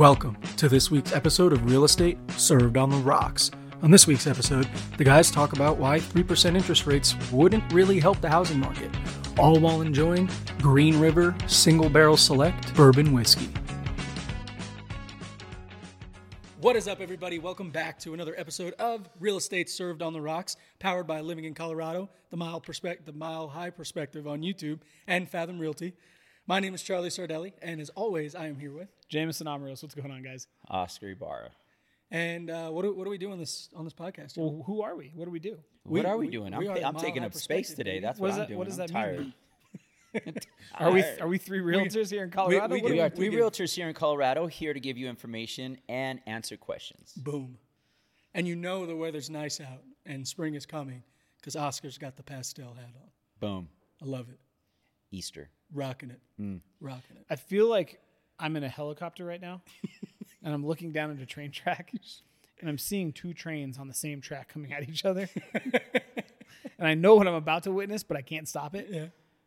Welcome to this week's episode of Real Estate Served on the Rocks. On this week's episode, the guys talk about why 3% interest rates wouldn't really help the housing market, all while enjoying Green River Single Barrel Select Bourbon Whiskey. What is up, everybody? Welcome back to another episode of Real Estate Served on the Rocks, powered by Living in Colorado, the Mile the Mile High Perspective on YouTube, and Fathom Realty. My name is Charlie Sardelli, and as always, I am here with. Jameson Amaros, what's going on, guys? Oscar Ibarra. And uh, what do, what do we do on this on this podcast? John? Well, who are we? What do we do? What are we, we- doing? we I'm, are I'm taking up space today. That's What what, does I'm that- doing. what does I'm that mean? Are we are we three realtors here in Colorado? we What do- We are are three realtors here in Colorado, here to give you information and answer questions. Boom. And you know the weather's nice out and spring is coming because Oscar's got the pastel hat on. Boom. I love it. Easter. Rocking it. Mm. Rocking it. I feel like I'm in a helicopter right now, and I'm looking down at a train track, and I'm seeing two trains on the same track coming at each other, and I know what I'm about to witness, but I can't stop it. Yeah.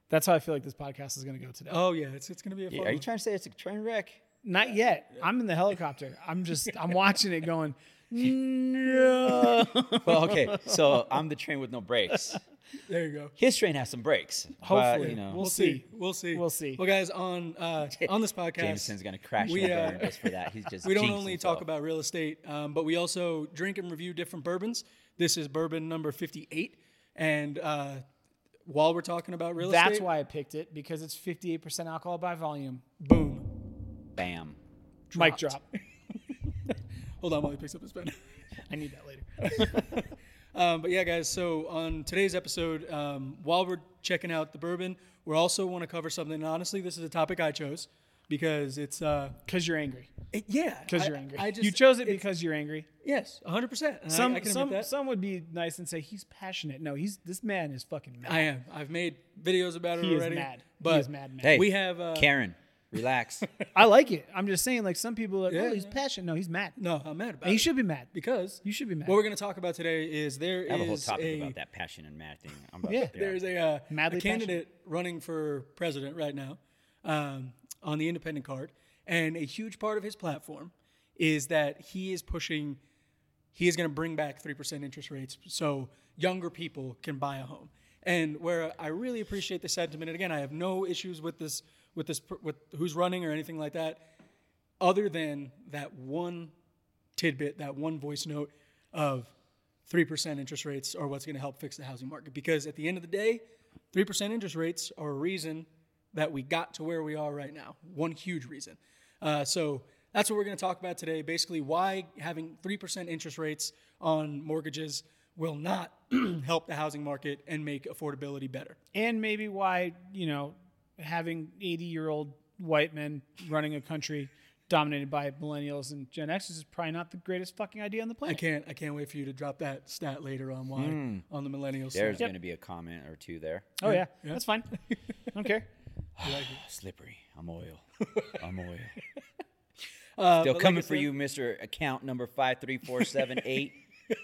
That's how I feel like this podcast is going to go today. Oh yeah, it's it's gonna be a fun. Are you trying to say it's a train wreck? Not yet. I'm in the helicopter. I'm just I'm watching it going. No. Well, okay. So I'm the train with no brakes. There you go. His train has some brakes. but, Hopefully. you know, We'll We'll see. see. We'll see. We'll see. Well, guys, on uh, on this podcast, Jameson's gonna crash we, and burn uh, just for that. He's just we don't only himself. talk about real estate, um, but we also drink and review different bourbons. This is bourbon number fifty-eight, and uh, while we're talking about real That's estate, that's why I picked it because it's 58% alcohol by volume. boom. Bam. Mic drop. Hold on while he picks up his pen. I need that later. Um, but yeah, guys. So on today's episode, um, while we're checking out the bourbon, we also want to cover something. And honestly, this is a topic I chose because it's uh, Because you're angry. it- yeah, Because you're angry. I just you chose it because you're angry. yes, hundred percent. Some I, I can some that. some would be nice and say he's passionate. No, he's this man is fucking mad. I am. I've made videos about it he is already. mad. But he is mad. mad. Hey, we have uh, Karen, relax. I like it. I'm just saying, like some people are like, Yeah, oh, he's yeah. passionate. No, he's mad. No, I'm mad about And you it should be mad. because You should be mad. what we're going to talk about today is there I have a whole is topic a about that passion and mad thing. I'm about Yeah. to, there's a, uh, Madly a candidate running for president right now um, on the independent card, and a huge part of his platform is that he is pushing. He is going to bring back three percent interest rates so younger people can buy a home. And where I really appreciate the sentiment, and again, I have no issues with this, with this, with who's running or anything like that, other than that one tidbit, that one voice note of 3% interest rates are what's going to help fix the housing market. Because at the end of the day, 3% interest rates are a reason that we got to where we are right now. One huge reason. Uh, so that's what we're going to talk about today. Basically, why having 3% interest rates on mortgages will not help the housing market and make affordability better. and maybe why you know having 80 year old white men running a country dominated by millennials and Gen X is probably not the greatest fucking idea on the planet. I planet. can't, I can't wait for you to drop that stat later on why on the millennials. There's side. going to be a comment or two there. Oh yeah, that's fine. I don't care. Slippery. I'm oil. I'm oil. Uh, Still but like coming for said- you, Mister Account number five three four seven eight.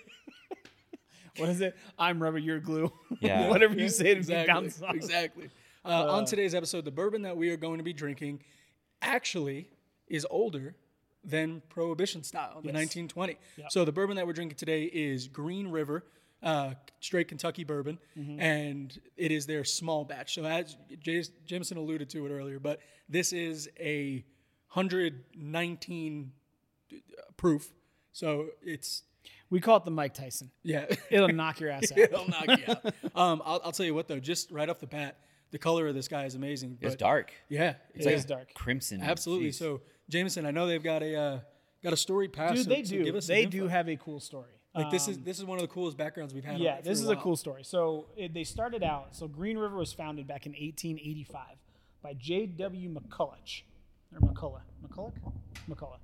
What is it? I'm rubber, you're glue. Yeah. Whatever you say to exactly, be bounced off. Exactly. Uh, on today's episode, the bourbon that we are going to be drinking actually is older than Prohibition style, the 1920. So the bourbon that we're drinking today is Green River, uh, straight Kentucky bourbon, Mm-hmm. and it is their small batch. So as Jameson alluded to it earlier, but this is a 119 proof. So it's We call it the Mike Tyson. yeah. It'll knock your ass out. It'll knock you out. Um, I'll, I'll tell you what though, just right off the bat, the color of this guy is amazing. It's dark, Yeah, it's It like is dark. crimson. absolutely. Jeez. So Jameson, I know they've got a uh, got a story pass. Dude, so- they so do. give us they do have a cool story. like this is Um, this is one of the coolest backgrounds we've had. Yeah, it for this is a while. cool story. So it, they started out. So Green River was founded back in 1885 by J.W. McCulloch or McCullough, McCulloch, McCullough.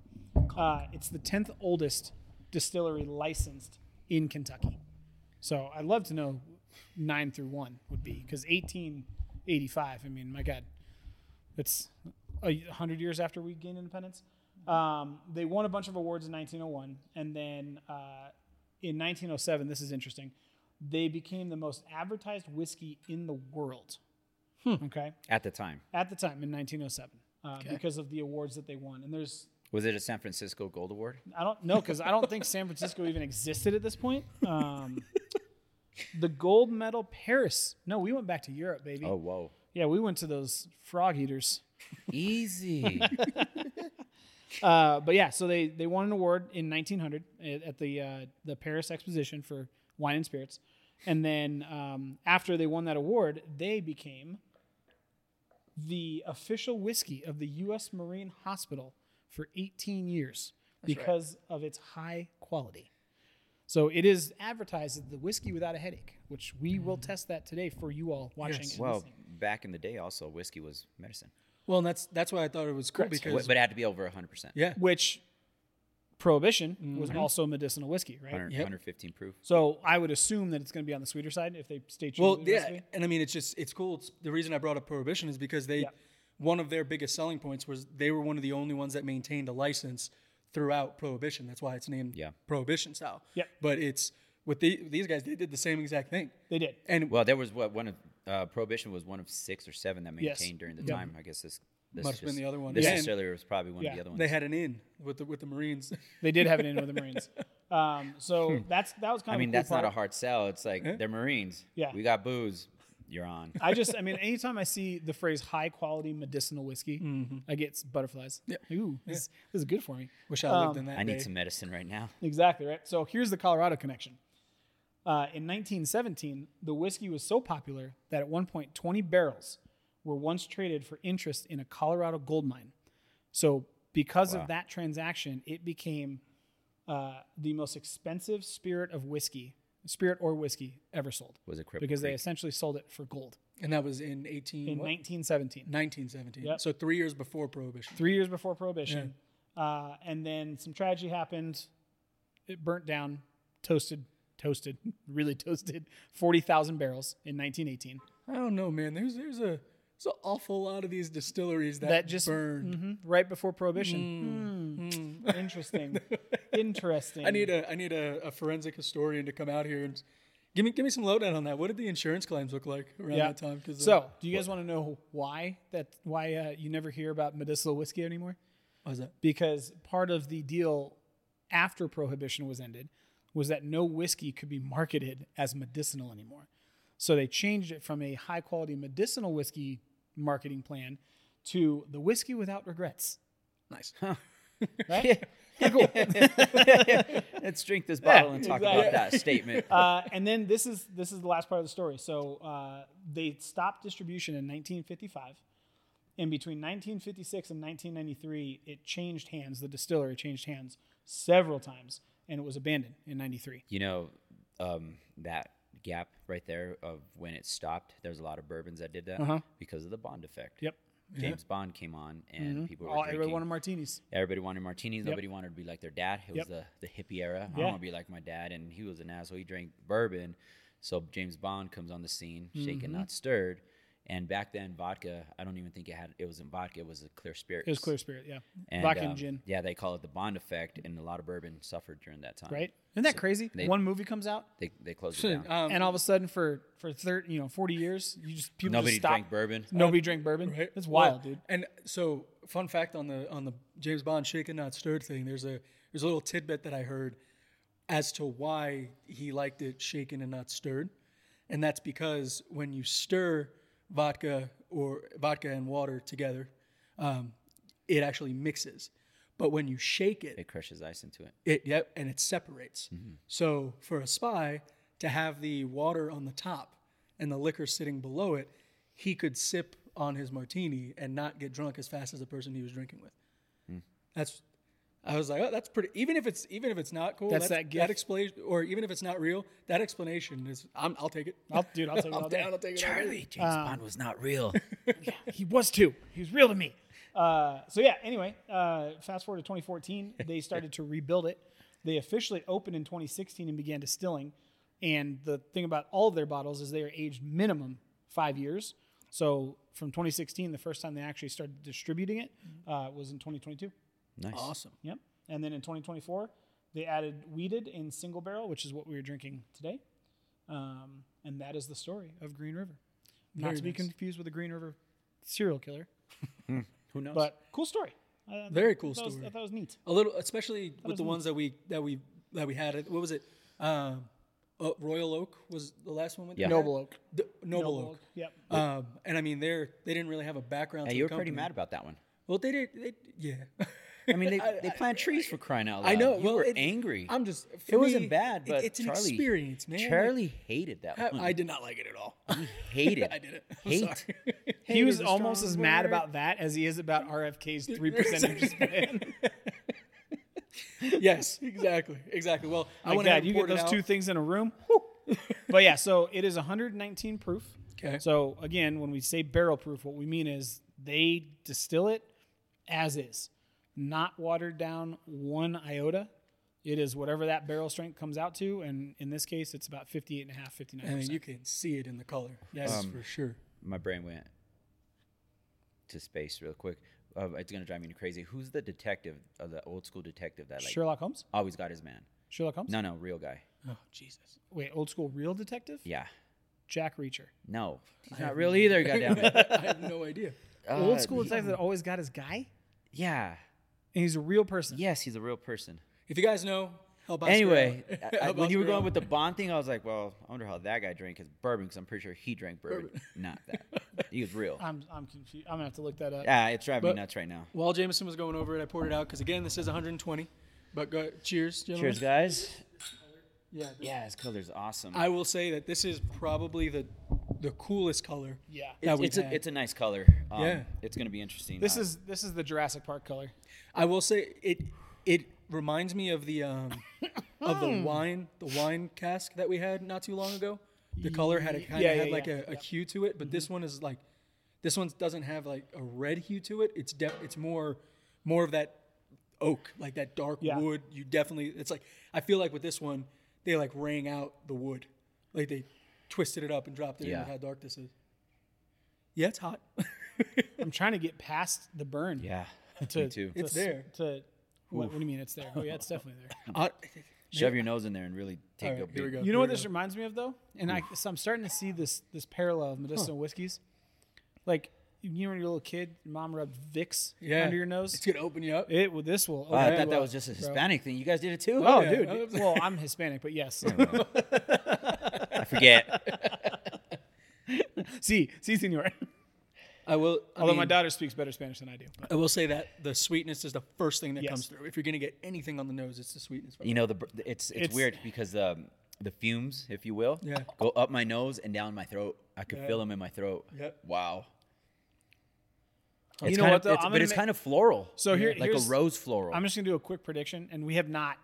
Uh, it's the 10th oldest distillery licensed in Kentucky. So I'd love to know nine through one would be because 1885. I mean, my God, it's a hundred years after we gained independence. Um, they won a bunch of awards in 1901, and then uh, in 1907, this is interesting. They became the most advertised whiskey in the world. Okay, at the time. at the time in 1907, uh, because of the awards that they won. And there's Was it a San Francisco Gold Award? I don't know because I don't think San Francisco even existed at this point. Um, the gold medal Paris. No, we went back to Europe, baby. Oh, whoa. Yeah, we went to those frog eaters. Easy. Uh, but yeah, so they they won an award in 1900 at, the uh, the Paris Exposition for wine and spirits, and then um, after they won that award, they became the official whiskey of the U.S. Marine Hospital for 18 years because of its high quality. So it is advertised as the whiskey without a headache, which we will mm. test that today for you all watching. Yes. well, listening. back in the day, also, whiskey was medicine. Well, and that's that's why I thought it was cool Correct. because But it had to be over 100%. yeah, which prohibition was mm-hmm. also medicinal whiskey, right? 100, Yep. 115 proof. So I would assume that it's going to be on the sweeter side if they stay true. Well, to the yeah, recipe. and I mean, it's just it's cool. It's, the reason I brought up prohibition is because they, Yeah. one of their biggest selling points was they were one of the only ones that maintained a license throughout prohibition. That's why it's named Yeah. prohibition style. Yep. But it's with the, these guys, they did the same exact thing. they did. And Well, there was what one of uh, prohibition was one of six or seven that Yes. maintained during the Yeah. time. I guess this this Must have been the other one. This Yeah. distillery was probably one Yeah. of the other ones. they had an in with the with the Marines. They did have an in with the Marines. Um, so that's that was kind I of. I mean, cool that's not a hard sell. It's like they're Marines. Yeah. we got booze. You're on. I just, I mean, anytime I see the phrase high quality medicinal whiskey, Mm-hmm. I get butterflies. Yeah. Ooh, this, this is good for me. Wish I lived Um, in that I day. need some medicine right now. Exactly right. So here's the Colorado connection. Uh, in 1917, the whiskey was so popular that at one point 20 barrels were once traded for interest in a Colorado gold mine. So because Wow. of that transaction, it became uh, the most expensive spirit of whiskey, spirit or whiskey ever sold, Was it Cripple because they Creek? essentially sold it for gold and that was in 18 in what? 1917. 1917. Yep. So three years before prohibition. three years before prohibition uh, and then some tragedy happened it burnt down toasted toasted really toasted 40000 barrels in 1918 I don't know, man. There's there's a there's an awful lot of these distilleries that, that just burned. Mhm, right before prohibition Hmm. Interesting interesting I need a I need a, a forensic historian to come out here and give me give me some lowdown on that. What did the insurance claims look like around yeah that time? Because so do you guys want to know why that why uh, you never hear about medicinal whiskey anymore what was that? because part of the deal after prohibition was ended was that no whiskey could be marketed as medicinal anymore. So they changed it from a high quality medicinal whiskey marketing plan to the whiskey without regrets. Nice. Right? Let's drink this bottle and talk exactly. about that statement. uh, and then this is this is the last part of the story. So uh, they stopped distribution in 1955. And between 1956 and 1993, it changed hands. The distillery changed hands several times, and it was abandoned in '93. You know, um, that gap right there of when it stopped. There's a lot of bourbons that did that Uh-huh. because of the Bond effect. Yep. James Bond came on and people were All, drinking. everyone wanted martinis. Everybody wanted martinis. Nobody wanted to be like their dad. It Yep. was the, the hippie era. I Yeah. want to be like my dad, and he was an asshole. He drank bourbon. So James Bond comes on the scene, shaken Mm-hmm. not stirred. And back then, vodka. I don't even think it had. It wasn't vodka. It was a clear spirit. It was clear spirit, yeah. And, Vodka um, and gin, Yeah, they call it the Bond effect, and a lot of bourbon suffered during that time. right? Isn't that So crazy? they- One movie comes out, They they closed it down. Um, and all of a sudden, for for thirty, you know, forty years, you just people Nobody just stop. drank bourbon. Nobody drank bourbon. right? It's Well, wild, dude. And so, fun fact on the on the James Bond shaken not stirred thing. There's a there's a little tidbit that I heard as to why he liked it shaken and not stirred, and that's because when you stir vodka or vodka and water together, um, it actually mixes. But when you shake it, It crushes ice into it. it yep, and it separates. So for a spy to have the water on the top and the liquor sitting below it, he could sip on his martini and not get drunk as fast as the person he was drinking with. That's I was like, oh, that's pretty. Even if it's even if it's not cool, That's that's, that gift. that explanation, or even if it's not real, that explanation is. I'm, I'll take it. I'll, dude, I'll take it all I'm day. down. I'll take it. Charlie, James Bond was not real. he was too. He was real to me. Uh, so yeah. Anyway, uh, fast forward to 2014, they started to rebuild it. They officially opened in 2016 and began distilling. And the thing about all of their bottles is they are aged minimum five years. So from 2016, the first time they actually started distributing it uh, was in 2022. Nice. Awesome. Yep. And then in 2024, they added weeded in single barrel, which is what we were drinking today. Um, and that is the story of Green River. Not Very to be nice. confused with the Green River serial killer, Who knows? but cool story. I- I Very cool thought that was- story. I thought it was neat. A little, especially with the neat. ones that we that we that we had. What was it? Um, uh, Royal Oak was the last one. we Yeah. Noble Oak. The- Noble, Oak. Yep. Um, and I mean, they're they didn't really have a background. Yeah, to you the were pretty mad about that one. Well, they did. They, yeah. I mean, they, I- they I- plant trees for crying out loud. I know. You well, were it- angry. I'm just. for it wasn't me, bad, it- but it's an experience, man. Charlie hated that I, one. I did not like it at all. He hated. It. I didn't. I'm Hate. sorry. He was almost strong as mad about that as he is about RFK's three percent interest plan. yes, exactly, exactly. Well, I want to that, you get those two things in a room. but yeah, so it is 119 proof. Okay. So again, when we say barrel proof, what we mean is they distill it as is, not watered down one iota. It is whatever that barrel strength comes out to, and in this case, it's about 58 and a half, 59 and you can see it in the color. Yes, Um, for sure. My brain went to space real quick. Uh, it's gonna drive me crazy. Who's the detective, uh, the old school detective that like Sherlock Holmes. always got his man? Sherlock Holmes. No, no, real guy. Oh Jesus. Wait, old school real detective. Yeah. Jack Reacher. No, he's not real either. Goddamn it. I have no idea. old Uh, school detective that always got his guy, Yeah. And he's a real person. Yes, he's a real person. If you guys know, help us. Anyway. I- I- when you were going with the bond thing, I was like, well, I wonder how that guy drank his bourbon because I'm pretty sure he drank bourbon. Not that. He was real. I'm I'm confused. I'm gonna have to look that up. Yeah, it's driving But- me nuts right now. While Jameson was going over it, I poured it out because again, this is 120. But go, cheers, gentlemen. Cheers, guys. Yeah. Yeah, his color's awesome. I will say that this is probably the the coolest color. Yeah. that it's, it's, a, it's a nice color. Um, Yeah. It's going to be interesting. This Uh, is this is the Jurassic Park color. I will say it it reminds me of the um of the wine the wine cask that we had not too long ago. The color had a kind of Yeah, had yeah, like yeah. a, a hue to it, but this one is like this one doesn't have like a red hue to it. It's def- it's more more of that oak, like that dark Yeah. wood. You definitely it's like I feel like with this one they like rang out the wood, like they twisted it up and dropped it in Yeah. with how dark this is. Yeah, it's hot. I'm trying to get past the burn. yeah. To, me too. to It's s- there. To what, what do you mean it's there? Oh yeah, it's definitely there. Uh, Shove your nose in there and really take all a right, here we big. You know what here we this go. reminds me of though, and I so I'm starting to see this this parallel of medicinal whiskeys, like you when you're a little kid, your mom rubbed Vicks Yeah, under your nose. It's gonna open you up. It well, this will. Oh, I thought you that was just a bro. Hispanic thing. You guys did it too? Oh, yeah. dude. well, I'm Hispanic, but yes. I forget. see, see, senor. I will. I Although my daughter speaks better Spanish than I do. But I will say that the sweetness is the first thing that Yes. comes through. If you're gonna get anything on the nose, it's the sweetness. you know, the it's, it's It's- weird because um, the fumes, if you will, Yeah. go up my nose and down my throat. I could Yeah. feel them in my throat. Yep. Wow. You know what, of- though? it's- but gonna it's ma- kind of floral. So here- like a rose floral. I'm just gonna do a quick prediction, and we have not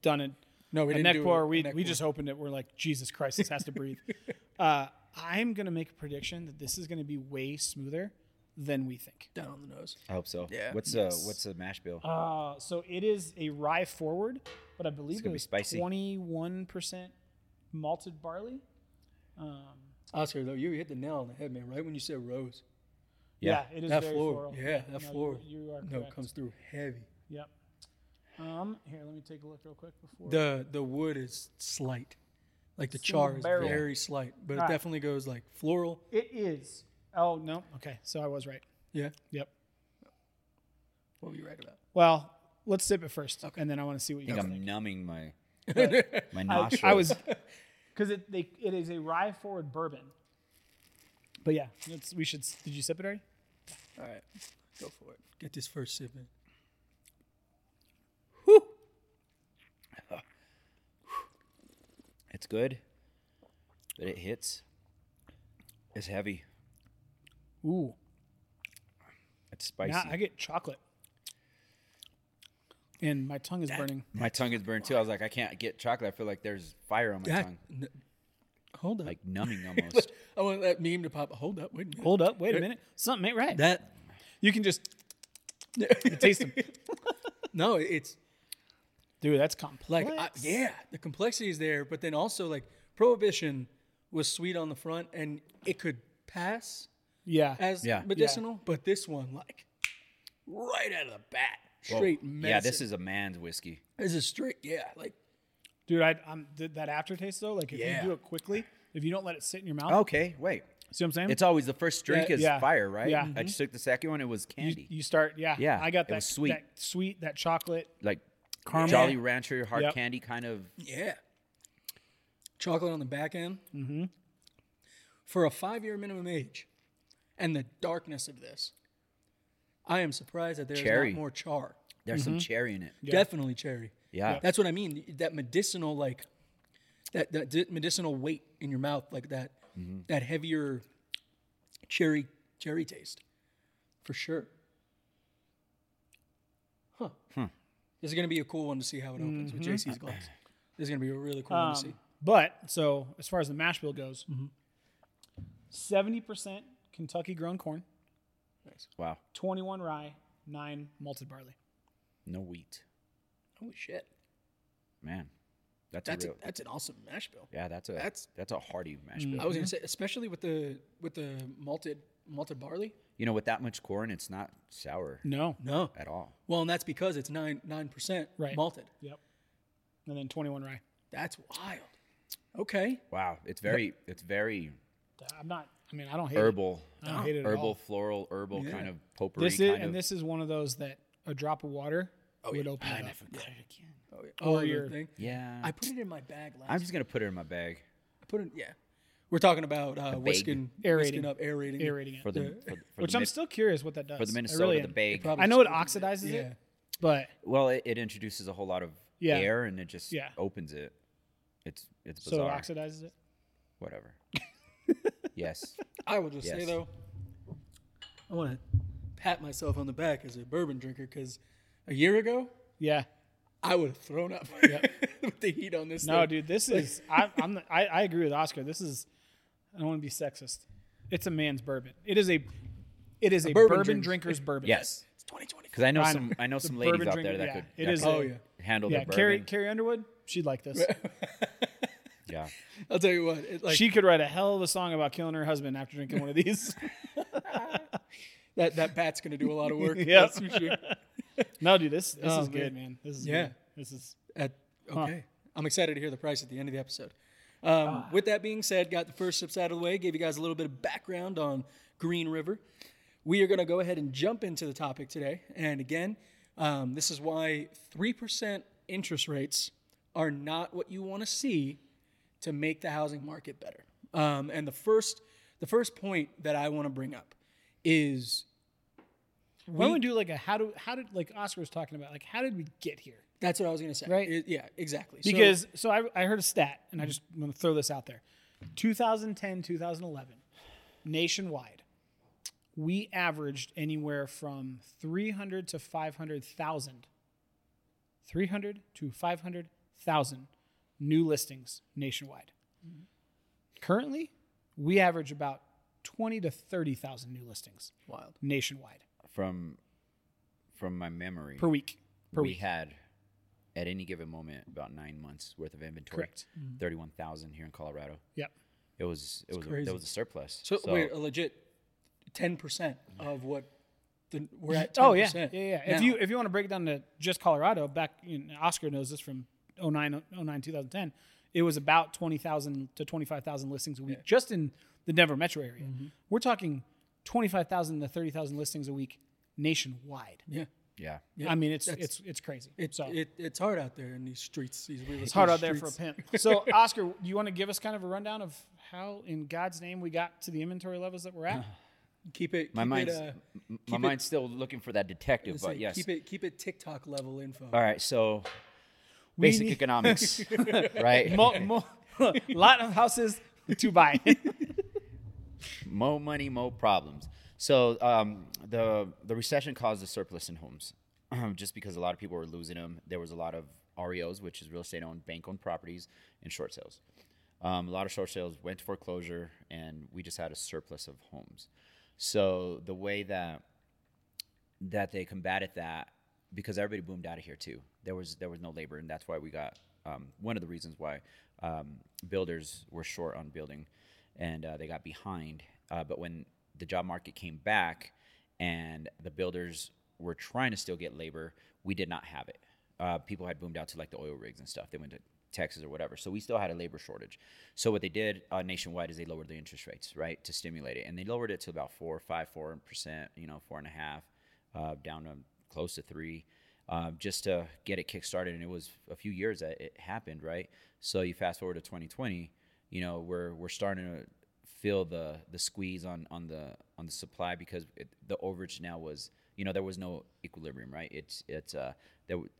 done it. No, we a didn't neck do pour. a We neck we pour. just opened it. We're like, Jesus Christ, this has to breathe. uh, I'm gonna make a prediction that this is gonna be way smoother than we think. down on the nose. I hope so. Yeah. What's Yes. uh what's the mash bill? Uh, so it is a rye forward, but I believe gonna it be was spicy. 21 percent malted barley. Um, Oscar, though, you hit the nail on the head, man. Right when you said rose, yeah. it is that very floor, floral. yeah, that No, floor, You, you are no, correct. comes through heavy. Yep. Um, here, let me take a look real quick before. The the wood is slight, like the char is barrel. very slight, but it Alright. definitely goes like floral. it is. Oh no. Okay, so I was right. Yeah. Yep. What were you right about? Well, let's sip it first, and then I want to see what I you think guys I'm think. numbing my my I, nostrils. I was because it they, it is a rye forward bourbon. But yeah, it's, we should. Did you sip it already? All right, go for it. Get this first sip in. It's good, but it hits. It's heavy. Ooh, It's spicy. now I get chocolate, and my tongue is burning. my tongue is burned too. I was like, I can't get chocolate. I feel like there's fire on my That, tongue, hold up. like numbing almost. I want that meme to pop. Hold up. Wait a minute. Hold up, wait a minute, something ain't right. That you can just taste them, no, it's dude. That's complex. like I, yeah, the complexity is there, but then also like prohibition was sweet on the front and it could pass yeah. as Yeah. medicinal, but this one like right out of the bat, Well, straight medicine. yeah, this is a man's whiskey. this is straight. Yeah, like Dude, I, I'm th- that aftertaste though. Like if Yeah. you do it quickly, if you don't let it sit in your mouth, Okay, wait. See what I'm saying? It's always the first drink Yeah, is yeah, fire, right? yeah. I just mm-hmm. took the second one. It was you, candy, you start, yeah, Yeah, I got it that was sweet. that sweet, that chocolate. like Caramel. Jolly Rancher hard Yep. candy kind of. Yeah. Chocolate on the back end. Mm-hmm. For a five year minimum age and the darkness of this, I am surprised that there's Cherry. not more char. There's some mm-hmm. cherry in it. Definitely cherry. Yeah. That's what I mean. That medicinal, like, that, that di- medicinal weight in your mouth, like that, mm-hmm. that heavier cherry cherry taste, for sure. Huh. This is gonna be a cool one to see how it opens with JC's glass. This is gonna be a really cool one to see. Um, but so as far as the mash bill goes, Mm-hmm. 70 percent Kentucky grown corn, Nice. Wow. 21 rye, nine malted barley. No wheat. Holy shit! Man. That's, That's a a, real. that's an awesome mash bill. yeah, that's a that's- that's a hearty mash Mm. bill. I was gonna say, especially with the with the malted malted barley. You know, with that much corn, it's not sour No. No, at all. well, and that's because it's nine nine percent Right. malted. Yep. And then 21 rye. That's wild. Okay, Wow, it's very it's very uh, I'm not. I mean, I don't hate herbal, it. I don't hate it at herbal, all. floral, herbal Yeah. kind of potpourri. This is kind and of. this is one of those that a drop of water oh, would open it up. oh, yeah. Or Oh, your- thing. yeah, I put it in my bag last. I'm just gonna put it in my bag I put it. Yeah, we're talking about uh, whisking, Aerating. whisking up, aerating, it. Aerating it. for the, for, for Which the I'm Min- still curious what that does. for the I Minnesota really the am. bag. I know it just opens oxidizes Yeah. it, but Well, it, it introduces a whole lot of Yeah. air and it just Yeah. opens it. It's it's so it bizarre. oxidizes it. Whatever. yes. I will just say Yes. though, I want to pat myself on the back as a bourbon drinker because a year ago Yeah. I would have thrown up with the heat on this. No, thing. dude, this is. I, I'm. The, I, I agree with Oscar. This is. I don't want to be sexist. It's a man's bourbon. It is a. It is a, bourbon bourbon, drinker's- drinker's bourbon. Yes. It's 2020. Because I know I some I know some ladies out there that yeah. could It that is could Oh yeah. handle Yeah. their bourbon. Carrie Carrie Underwood. She'd like this. Yeah. I'll tell you what. It, like she could write a hell of a song about killing her husband after drinking one of these. that that bat's gonna do a lot of work. yeah, That's for sure. no, dude, this this Oh, is good, man. man. This is Yeah. good. This is. At, okay. I'm excited to hear the price at the end of the episode. Um, With that being said, got the first sips out of the way, gave you guys a little bit of background on Green River. We are going to go ahead and jump into the topic today. And again, um, this is why 3% interest rates are not what you want to see to make the housing market better. Um, and the first, the first point that I want to bring up is Why don't we do like a how do how did like Oscar was talking about like how did we get here? That's what I was going to say. Right. It- yeah, exactly. Because so, I, I heard a stat, and I just want to throw this out there. 2010, 2011, nationwide, we averaged anywhere from 300 to 500,000. 300 to 500,000 new listings nationwide. Mm-hmm. Currently, we average about 20 to 30,000 new listings wild. nationwide From from my memory, per week. Per we week. had at any given moment about nine months worth of inventory. Correct. Thirty-one thousand here in Colorado. Yep. It was it was crazy. there was a surplus. So, wait, a legit ten percent of what the, we're at. 10%. Oh yeah, yeah, yeah. If you if you want to break it down to just Colorado, back you know, Oscar knows this from 09, 09 2010, it was about twenty thousand to twenty five thousand listings a week just in the Denver metro area. Mm-hmm. We're talking twenty five thousand to thirty thousand listings a week nationwide. yeah, yeah. Yeah, I mean, it's it's it's crazy. it's so it, it's hard out there in these streets. These it's hard estate out there for a streets. pimp. So Oscar, do you want to give us kind of a rundown of how, in God's name, we got to the inventory levels that we're at? Keep it. My keep mind's It, uh, m- keep my it- mind's still looking for that detective, say, but yes. Keep it. Keep it TikTok level info. All right, so We basic need- economics, right? Mo, mo, lot of houses to buy. Mo money, mo problems. So um, the the recession caused a surplus in homes, just because a lot of people were losing them. There was a lot of REOs, which is real estate owned, bank owned properties, and short sales. Um, a lot of short sales went to foreclosure, and we just had a surplus of homes. So the way that that they combated that because everybody boomed out of here too. There was there was no labor, and that's why we got um, one of the reasons why um, builders were short on building, and uh, they got behind. Uh, but when the job market came back, and the builders were trying to still get labor, we did not have it. Uh, people had boomed out to like the oil rigs and stuff. They went to Texas or whatever. So we still had a labor shortage. So what they did uh, nationwide is they lowered the interest rates, right, to stimulate it, and they lowered it to about four, five, four percent, you know, four and a half, uh, down to close to three, uh, just to get it kickstarted. And it was a few years that it happened, right? So you fast forward to 2020, you know, we're we're starting to feel the the squeeze on on the on the supply because it, the overage now was you know there was no equilibrium right? It's it's uh there w-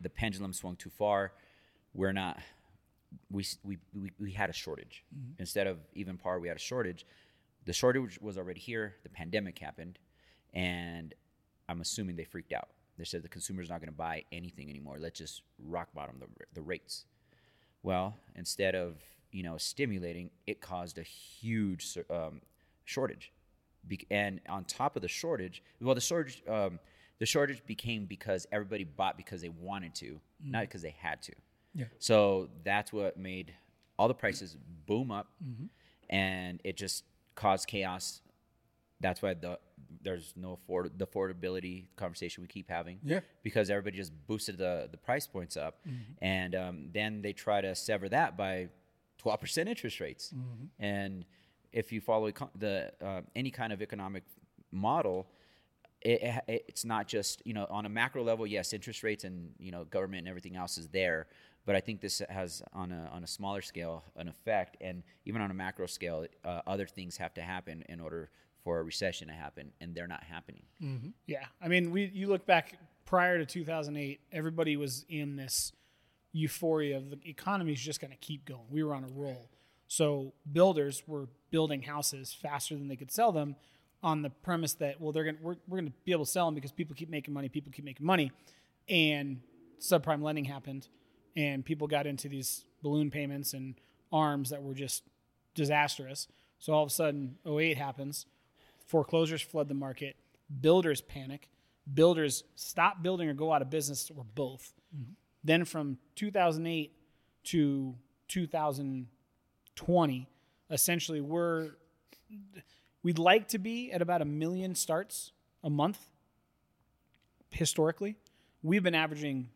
the pendulum swung too far. We're not we we we, we had a shortage. Instead of even par we had a shortage. The shortage was already here. The pandemic happened. And i'm assuming they freaked out. They said the consumer's not going to buy anything anymore. Let's just rock bottom the, the rates. Well, instead of you know stimulating, it caused a huge um, shortage, Be- and on top of the shortage, well, the shortage um, the shortage became because everybody bought because they wanted to, not because they had to. Yeah. So that's what made all the prices boom up, and it just caused chaos. That's why the there's no afford the affordability conversation we keep having. Yeah. Because everybody just boosted the the price points up, and um, then they try to sever that by twelve percent interest rates. And if you follow the uh, any kind of economic model, it, it, it's not just you know on a macro level. Yes, interest rates and you know government and everything else is there, but I think this has on a on a smaller scale an effect, and even on a macro scale, uh, other things have to happen in order for a recession to happen, and they're not happening. Yeah, I mean, we you look back prior to 2008, everybody was in this euphoria of the economy is just going to keep going. We were on a roll, so builders were building houses faster than they could sell them, on the premise that well, they're going to we're, we're going to be able to sell them because people keep making money, people keep making money, and subprime lending happened, and people got into these balloon payments and arms that were just disastrous. So all of a sudden, 08 happens foreclosures flood the market, builders panic, builders stop building or go out of business or both. Mm-hmm. Then from 2008 to 2020, essentially we're we'd like to be at about a million starts a month historically. We've been averaging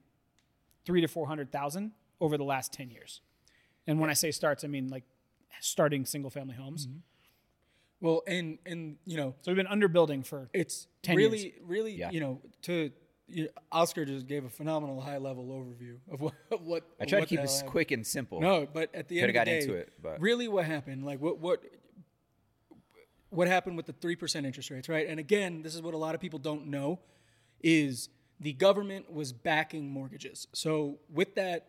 3 to 400,000 over the last 10 years. And when I say starts, I mean like starting single family homes. Mm-hmm. Well, and and you know, So we've been underbuilding for it's 10 really, years. really, Yeah. you know, to you know, Oscar just gave a phenomenal high level overview of what of what. I try to keep this happened. quick and simple. No, but at the end Coulda of the got day, into it, but- really, what happened? Like what what what happened with the three percent interest rates, right? And again, this is what a lot of people don't know is the government was backing mortgages. So with that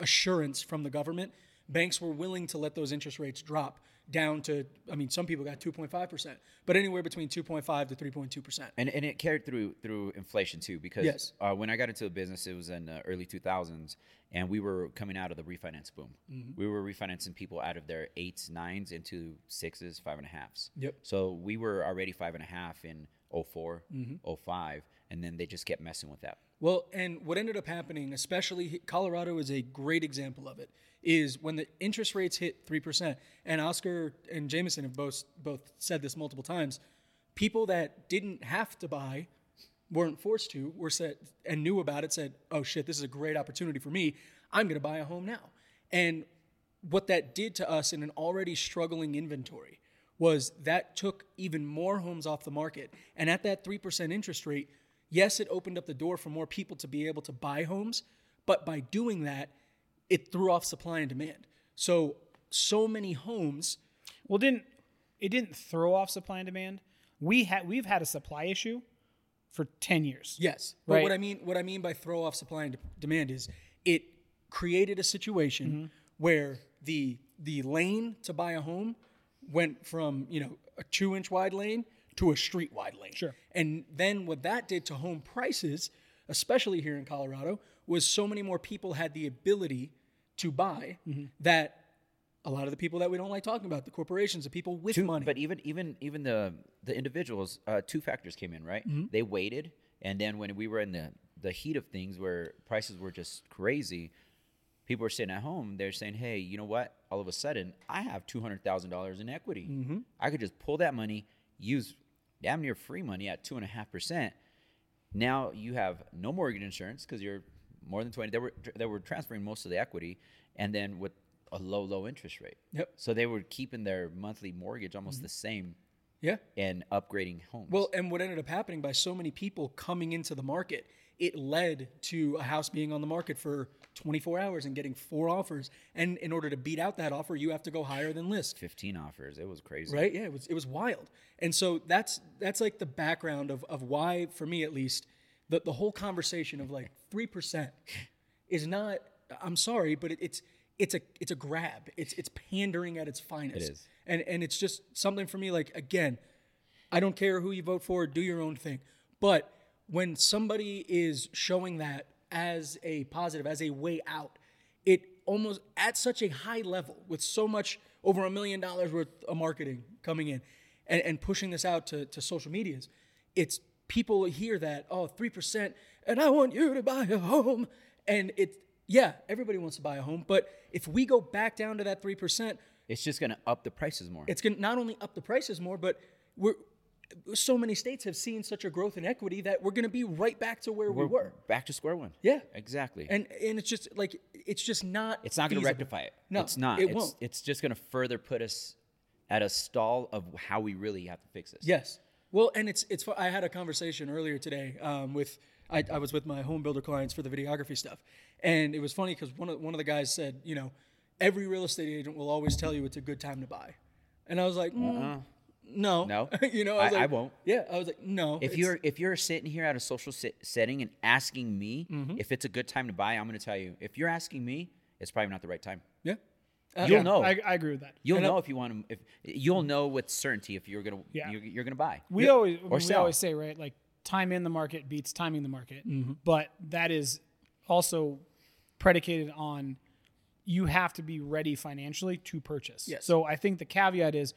assurance from the government, banks were willing to let those interest rates drop down to. I mean, some people got two point five percent, but anywhere between two point five to three point two percent. and and it carried through through inflation too because Yes. uh, when I got into the business it was in the early 2000s and we were coming out of the refinance boom Mm-hmm. we were refinancing people out of their eights nines into sixes five and a halves Yep. so we were already five and a half in 4 Mm-hmm. 05 and then they just kept messing with that Well, and what ended up happening, especially Colorado is a great example of it, is when the interest rates hit 3%, and Oscar and Jameson have both, both said this multiple times, people that didn't have to buy, weren't forced to, were said, and knew about it, said, oh shit, this is a great opportunity for me. I'm going to buy a home now. And what that did to us in an already struggling inventory was that took even more homes off the market. And at that 3% interest rate, yes, it opened up the door for more people to be able to buy homes, but by doing that, it threw off supply and demand. So, so many homes, Well, didn't it didn't throw off supply and demand? We had we've had a supply issue for ten years. yes. But Right. what I mean, what I mean by throw off supply and de- demand is it created a situation Mm-hmm. where the the lane to buy a home went from you know a two inch wide lane to a street wide lane. Sure. And then what that did to home prices, especially here in Colorado, was so many more people had the ability to buy Mm-hmm. that a lot of the people that we don't like talking about, the corporations, the people with money. But even even even the the individuals, uh, two factors came in, right? Mm-hmm. They waited, and then when we were in the the heat of things, where prices were just crazy, people were sitting at home. They're saying, "Hey, you know what? All of a sudden, I have two hundred thousand dollars in equity. Mm-hmm. I could just pull that money, use damn near free money at two and a half percent. Now you have no mortgage insurance because you're more than twenty. They were they were transferring most of the equity, and then with a low, low interest rate. Yep. So they were keeping their monthly mortgage almost mm-hmm. the same Yeah. and upgrading homes. Well, and what ended up happening by so many people coming into the market, it led to a house being on the market for 24 hours and getting four offers. And in order to beat out that offer, you have to go higher than list. 15 offers. It was crazy. Right? Yeah, it was it was wild. And so that's that's like the background of of why, for me at least, the the whole conversation of like three percent is not. I'm sorry, but it, it's it's a it's a grab. It's it's pandering at its finest. It. And and it's just something for me. Like again, I don't care who you vote for. Do your own thing. But when somebody is showing that as a positive, as a way out, it almost at such a high level with so much over a million dollars worth of marketing coming in and, and pushing this out to, to social medias, it's people hear that, oh, 3%, and I want you to buy a home. And it, yeah, everybody wants to buy a home. But if we go back down to that 3%, It's just going to up the prices more. it's going to not only up the prices more, but we're, so many states have seen such a growth in equity that we're going to be right back to where we were. back to square one. Yeah. Exactly. And and it's just like it's just not. it's not going to rectify it. No, it's not. It it's, won't. It's just going to further put us at a stall of how we really have to fix this. Yes. Well, and it's it's. I had a conversation earlier today um, with I, I was with my home builder clients for the videography stuff, and it was funny because one of one of the guys said, you know, every real estate agent will always tell you it's a good time to buy, and I was like, mm, no, No. you know, I, I- I won't. Yeah, I was like, no. If you're if you're sitting here at a social sit- setting and asking me Mm-hmm. if it's a good time to buy, I'm going to tell you. If you're asking me, it's probably not the right time. yeah, Uh, You'll know. I, I agree with that. You'll And know if you want to. If you'll know with certainty if you're gonna Yeah. you're, you're gonna buy. We always Or we sell. always say right like time in the market beats timing the market, Mm-hmm. but that is also predicated on you have to be ready financially to purchase. Yes. So I think the caveat is,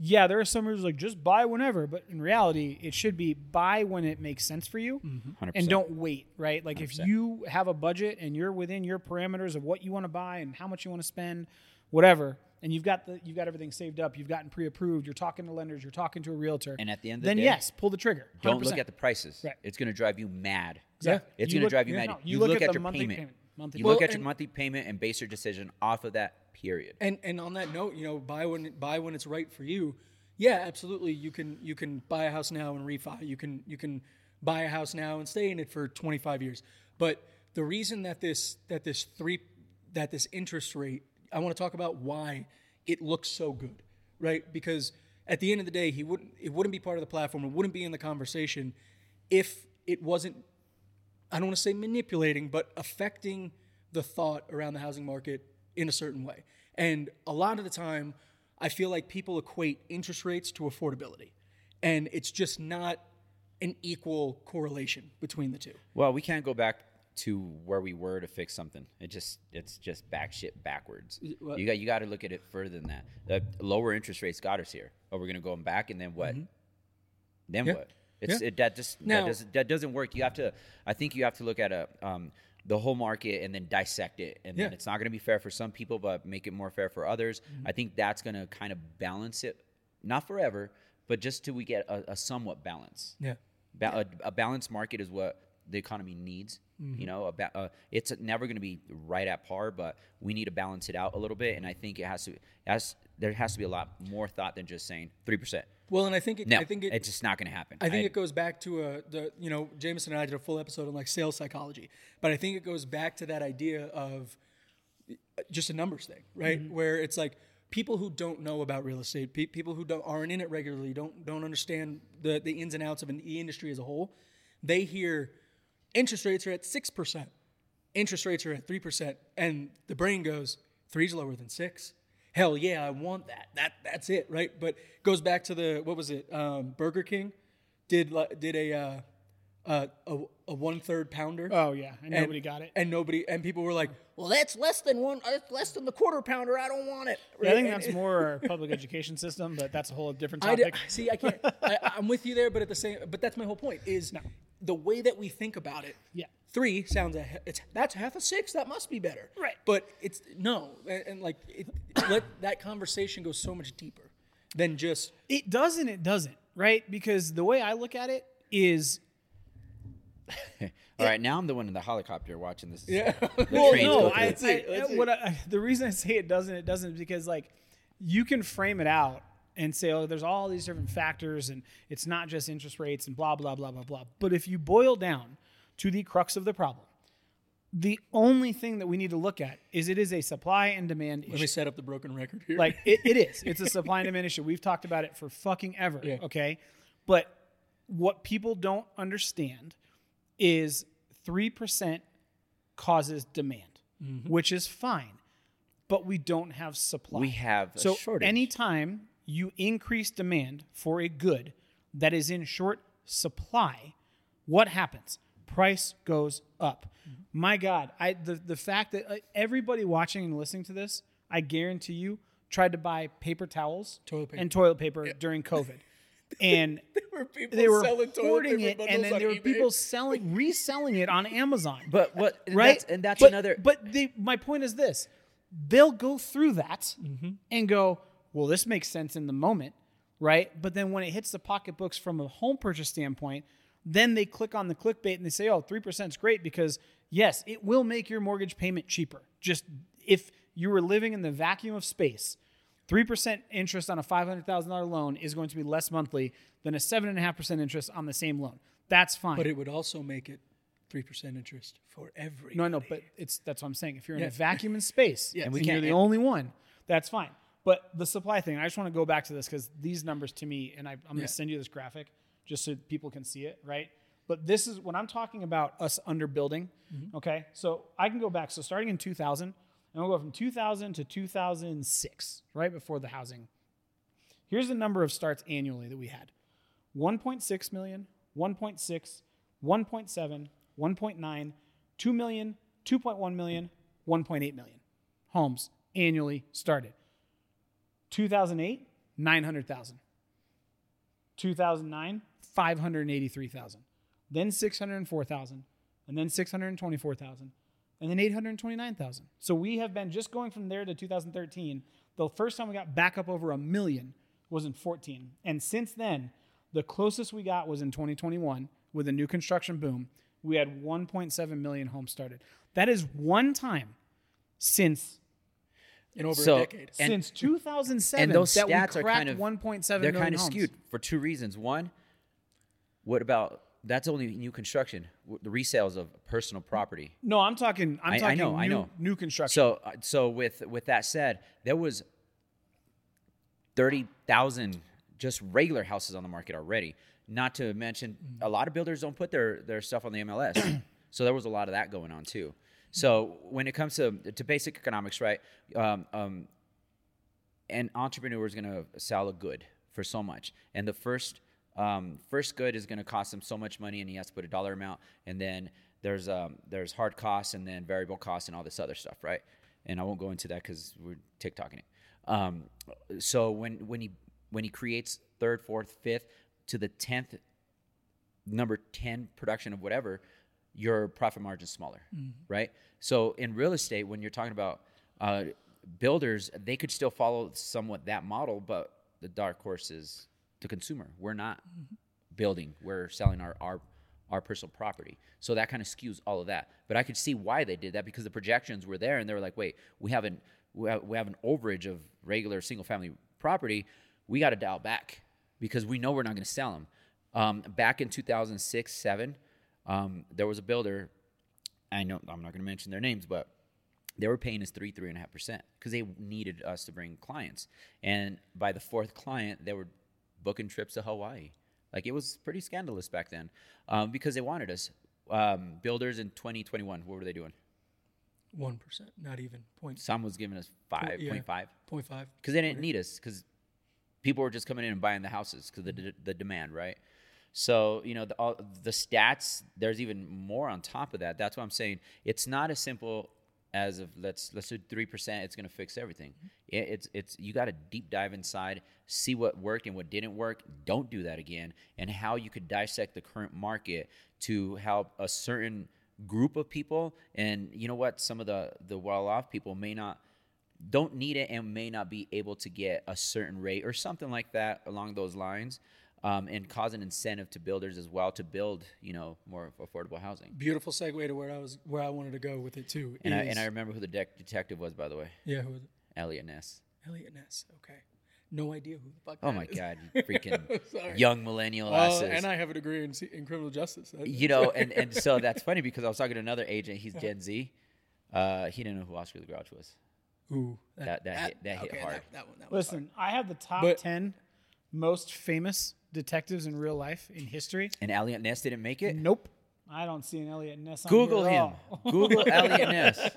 yeah, there are some who's like just buy whenever, but in reality, it should be buy when it makes sense for you, Mm-hmm. 100%. and don't wait. Right? Like if you have a budget and you're within your parameters of what you want to buy and how much you want to spend, whatever. And you've got the you've got everything saved up. You've gotten pre-approved. You're talking to lenders. You're talking to a realtor. And at the end of the then day, yes, pull the trigger. Don't look at the prices. Right. It's gonna drive you mad. Exactly. It's gonna look- drive you yeah, mad. no, you, look, at, the your monthly payment. payment, monthly You Well, look at your monthly payment and base your decision off of that. Period. And and on that note, you know, buy when buy when it's right for you. Yeah, absolutely. You can you can buy a house now and refi. You can you can buy a house now and stay in it for 25 years. But the reason that this that this three that this interest rate, I want to talk about why it looks so good, right? Because at the end of the day, he wouldn't it wouldn't be part of the platform. It wouldn't be in the conversation if it wasn't I don't want to say manipulating, but affecting the thought around the housing market in a certain way. And a lot of the time, I feel like people equate interest rates to affordability. And it's just not an equal correlation between the two. Well, we can't go back to where we were to fix something. It just it's just back shit backwards. what? You got you got to look at it further than that. The lower interest rates got us here. Oh, we're gonna go back and then what? Then Mm-hmm. Yeah. what? It's Yeah. it, that just Now- that doesn't that doesn't work. You have to. I think you have to look at a um, the whole market and then dissect it. And then it's not going to be fair for some people, but make it more fair for others. Mm-hmm. I think that's going to kind of balance it, not forever, but just till we get a, a somewhat balance. Yeah. Ba- a, a balanced market is what the economy needs. Mm-hmm. You know, a ba- uh, it's never going to be right at par, but we need to balance it out a little bit. And I think it has to. Has there has to be a lot more thought than just saying three percent. Well, and I think it, No, I think it, it's just not going to happen. I think it goes back to uh, the you know Jameson and I did a full episode on like sales psychology, but I think it goes back to that idea of uh, just a numbers thing, right? Where it's like people who don't know about real estate, pe- people who don't aren't in it regularly, don't don't understand the the ins and outs of an the industry as a whole. They hear interest rates are at six percent, interest rates are at three percent, and the brain goes three's lower than six. Hell yeah, I want that. That that's it, right? But goes back to the what was it? Um, Burger King did did a uh, uh, a, a one third pounder. Oh yeah, and, and- nobody got it. and nobody and people were like, "Well, that's less than one, uh, less than the quarter pounder. I don't want it." Yeah, I think And- that's more our public education system, but that's a whole different I d- topic. see. I can't. I, I'm with you there, but at the same, but that's my whole point. Is the way that we think about it. Yeah. Three sounds a he- it's that's half a six. That must be better. Right. But it's no, and, and like it, let that conversation go so much deeper than just It does not it doesn't, right? Because the way I look at it is All right, now I'm the one in the helicopter watching this. Yeah. Well, no, go I. I, it, let's see. what I, the reason I say it doesn't, it doesn't, is because like you can frame it out and say, oh, there's all these different factors, and it's not just interest rates and blah blah blah blah blah. But if you boil down to the crux of the problem, the only thing that we need to look at is it is a supply and demand Let issue. Let me set up the broken record here. Like it, it is. It's a supply and demand issue. We've talked about it for fucking ever. Yeah. Okay. But what people don't understand is 3% causes demand, Mm-hmm. which is fine. But we don't have supply. We have a so shortage. anytime you increase demand for a good that is in short supply, what happens? Price goes up. Mm-hmm. My God, I the the fact that uh, everybody watching and listening to this, I guarantee you, tried to buy paper towels, Toilet paper. and toilet paper during COVID, and were people they were selling hoarding it, and then there were eBay? people selling, reselling it on Amazon But what? and right? That's, and that's but, another. But they, my point is this: they'll go through that Mm-hmm. and go, "Well, this makes sense in the moment, right?" But then when it hits the pocketbooks from a home purchase standpoint, then they click on the clickbait and they say, "Oh, three percent is great because yes, it will make your mortgage payment cheaper. Just if you were living in the vacuum of space." 3% interest on a $500,000 loan is going to be less monthly than a 7.5% interest on the same loan. That's fine. But it would also make it three percent interest for every. No, no, but it's that's what I'm saying. If you're in Yeah. a vacuum in space Yeah. and, And we you're the only one, that's fine. But the supply thing, I just want to go back to this because these numbers to me, and I, I'm going to Yeah. send you this graphic just so people can see it, right? But this is when I'm talking about us underbuilding. Mm-hmm. Okay, so I can go back. So starting in 2000, and we'll go from 2000 to 2006, right before the housing. Here's the number of starts annually that we had 1.6 million, 1.6, 1.7, 1.9, 2 million, 2.1 million, 1.8 million homes annually started. 2008, 900,000. 2009, 583,000. Then 604,000. And then 624,000. And then 829,000. So we have been just going from there to 2013. The first time we got back up over a million was in 14. And since then, the closest we got was in 2021 with a new construction boom. We had 1.7 million homes started. That is one time since in over So- a decade. And- since 2007 and those that we stats are kind of 1.7 they're million kind of homes. skewed for two reasons. One, what about that's only new construction, the resales of personal property. No, I'm talking. I'm I- I know, new, I know. New construction. So, uh, so with with that said, there was thirty thousand just regular houses on the market already. Not to mention, a lot of builders don't put their their stuff on the MLS, so there was a lot of that going on too. So when it comes to to basic economics, right? Um, um, an entrepreneur is going to sell a good for so much, and the first um, first good is going to cost him so much money, and he has to put a dollar amount, and then there's um, there's hard costs, and then variable costs, and all this other stuff, right? And I won't go into that because we're TikToking it. Um, so when when he when he creates third, fourth, fifth to the tenth number 10 production of whatever, your profit margin is smaller, right? So in real estate, when you're talking about uh, builders, they could still follow somewhat that model, but the dark horse is the consumer. We're not building, we're selling our, our, our personal property. So that kind of skews all of that. But I could see why they did that because the projections were there and they were like, wait, we have an, we have, we have an overage of regular single family property. We got to dial back because we know we're not going to sell them. Um, back in 2006, seven, um, there was a builder. I know I'm not going to mention their names, but they were paying us three, three and a half percent because they needed us to bring clients. And by the fourth client, they were booking trips to Hawaii. Like it was pretty scandalous back then um, because they wanted us. Um, builders in 2021, what were they doing? One percent, not even point Some was giving us five yeah. point five point five. because they didn't need us because people were just coming in and buying the houses because the d- the demand, right? So you know the all, the stats. There's even more on top of that. That's what I'm saying. It's not as simple as of let's let's do three percent. It's going to fix everything. Mm-hmm. It, it's it's you got to deep dive inside, see what worked and what didn't work. Don't do that again, and how you could dissect the current market to help a certain group of people. And you know what? Some of the the well off people may not don't need it and may not be able to get a certain rate or something like that along those lines. Um, and cause an incentive to builders as well to build, you know, more affordable housing. Beautiful segue to where I was, where I wanted to go with it too. And I, and I remember who the dec detective was, by the way, yeah, who was it? Eliot Ness. Eliot Ness. Okay, no idea who the fuck. Oh that Oh my is. God, you freaking young millennial Well, asses. and I have a degree in, in criminal justice. That- you know, and, and so that's funny because I was talking to another agent. He's Gen Z. Uh, he didn't know who Oscar the Grouch was. Ooh, That- that hit- that hit okay, hard. That, that one. That one. Listen, I have the top But- 10 most famous detectives in real life in history. And Eliot Ness didn't make it. Nope. I don't see an Eliot Ness on Google here at him. all. Google Eliot Ness.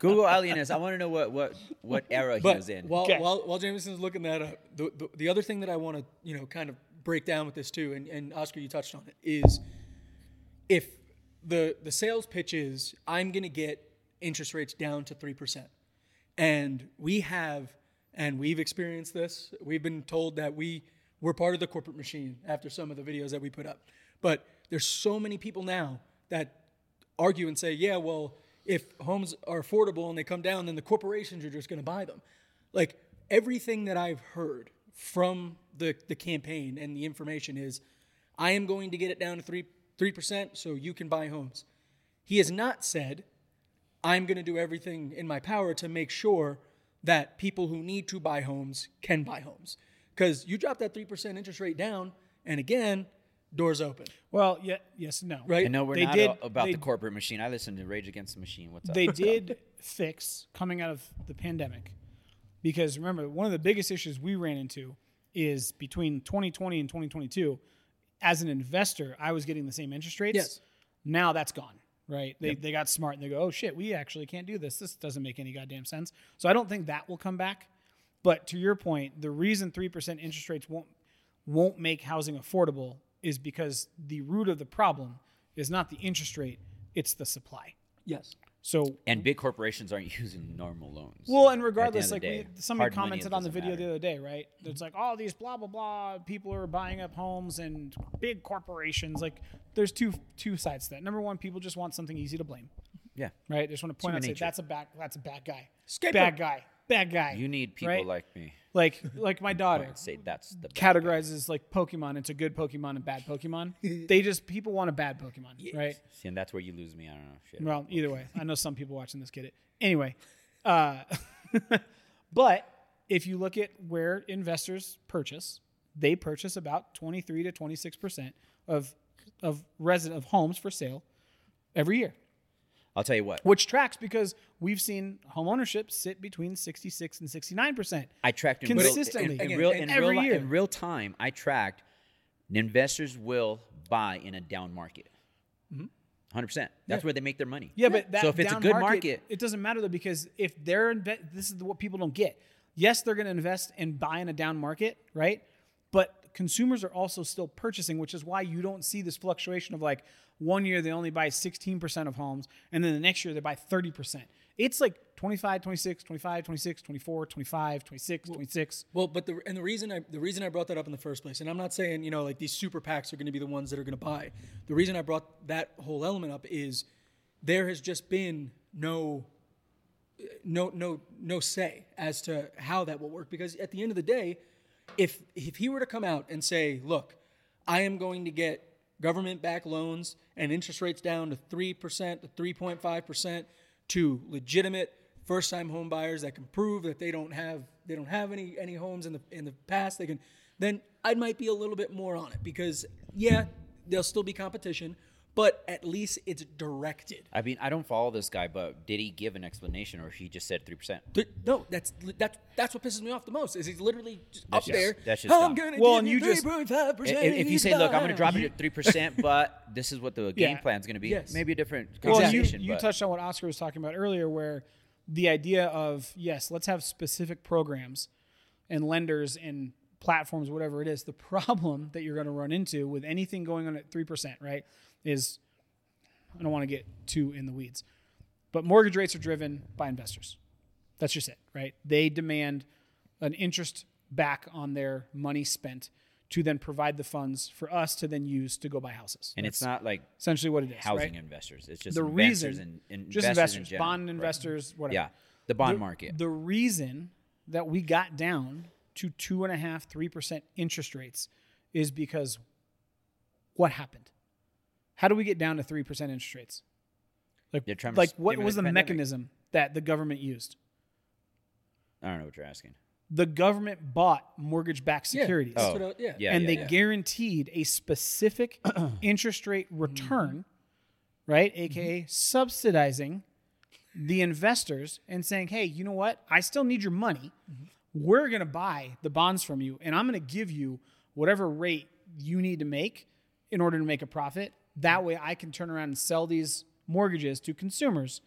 Google Eliot Ness. I want to know what what what era he But was in. while Okay. while while Jameson's looking that up, the, the the other thing that I want to you know kind of break down with this too, and, and Oscar, you touched on it, is if the the sales pitch is I'm going to get interest rates down to three percent, and we have and we've experienced this. We've been told that we we're part of the corporate machine after some of the videos that we put up, but there's so many people now that argue and say, yeah, well, if homes are affordable and they come down, then the corporations are just going to buy them. Like everything that I've heard from the, the campaign and the information is, I am going to get it down to three three percent so you can buy homes. He has not said, I'm going to do everything in my power to make sure that people who need to buy homes can buy homes. Because you drop that three percent interest rate down, and again, doors open, Well, yeah, yes, no. right? and no, we're They not did- a- about they- the corporate machine. I listened to Rage Against the Machine. What's up? They did fix coming out of the pandemic because remember, one of the biggest issues we ran into is between 2020 and 2022. As an investor, I was getting the same interest rates. Yes. Now that's gone, right? They, they got smart and they go, oh shit, we actually can't do this. This doesn't make any goddamn sense. So I don't think that will come back. But to your point, the reason 3% interest rates won't won't make housing affordable is because the root of the problem is not the interest rate, it's the supply. yes. So and big corporations aren't using normal loans. well, and regardless, like of the we, somebody commented on the doesn't video the other day, right? It's like all these blah blah blah people are buying up homes and big corporations. Like there's two two sides to that. Number one, people just want something easy to blame, Yeah, right? They just want to point Human out, say that's a bad that's a bad guy, Scapegoat. bad guy, bad guy. you need people right? like me. like like my daughter I'd say that's the bad categorizes like Pokemon into good Pokemon and bad Pokemon. they just people want a bad Pokemon, right? See, and that's where you lose me. I don't know. Shit. Well, either way, I know some people watching this get it. Anyway, uh, but if you look at where investors purchase, they purchase about 23 to 26 percent of of resident of homes for sale every year, I'll tell you what. which tracks because we've seen home ownership sit between 66 and 69 percent. I tracked in Consistently. real, in, in Again, real, in every real, year. in real time. I tracked investors will buy in a down market. 100. percent That's where they make their money. Mm-hmm. Yeah, but that so if it's a down good market, it doesn't matter though because if they're inve- this is what people don't get. Yes, they're going to invest and buy in a down market, right? But consumers are also still purchasing, which is why you don't see this fluctuation of like one year they only buy 16% of homes and then the next year they buy 30%. It's like 25, 26, 25, 26, 24, 25, 26, 26. Well, but the and the reason I the reason I brought that up in the first place, and I'm not saying you know like these super PACs are going to be the ones that are going to buy. The reason I brought that whole element up is there has just been no no no no say as to how that will work because at the end of the day, if if he were to come out and say, "Look, I am going to get government backed loans and interest rates down to 3% to 3.5% to legitimate first time home buyers that can prove that they don't have they don't have any any homes in the in the past they can then I might be a little bit more on it because yeah there'll still be competition but at least it's directed I mean, I don't follow this guy, but did he give an explanation, or he just said three percent? Th- no that's that's that's what pisses me off the most is he's literally just up just- there that's just I'm dumb. gonna Well, and you you just- If, if you say, "Look, I'm going to drop it at three percent," but this is what the game Yeah. is going to be, Yes. maybe a different conversation. Well, you, you touched on what Oscar was talking about earlier, where the idea of yes, let's have specific programs and lenders and platforms, whatever it is. The problem that you're going to run into with anything going on at three percent, right, is I don't want to get too in the weeds, but mortgage rates are driven by investors. That's just it, right? They demand an interest back on their money spent to then provide the funds for us to then use to go buy houses. and it's not like essentially what it is. housing right? investors; it's just the investors reason, and, and just investors, in general. bond Right. investors, whatever. Yeah, the bond The- market. The reason that we got down to two and a half, three percent interest rates is because what happened? How do we get down to 3% interest rates? Like, They're to like what was a the pandemic. mechanism that the government used? I don't know what you're asking. The government bought mortgage backed securities. that's Oh. what I- yeah. Yeah, and yeah, they yeah. guaranteed a specific mm-hmm. interest rate return, right? Mm-hmm. AKA subsidizing the investors and saying, hey, you know what? I still need your money. Mm-hmm. We're going to buy the bonds from you, and I'm going to give you whatever rate you need to make in order to make a profit. That way, I can turn around and sell these mortgages to consumers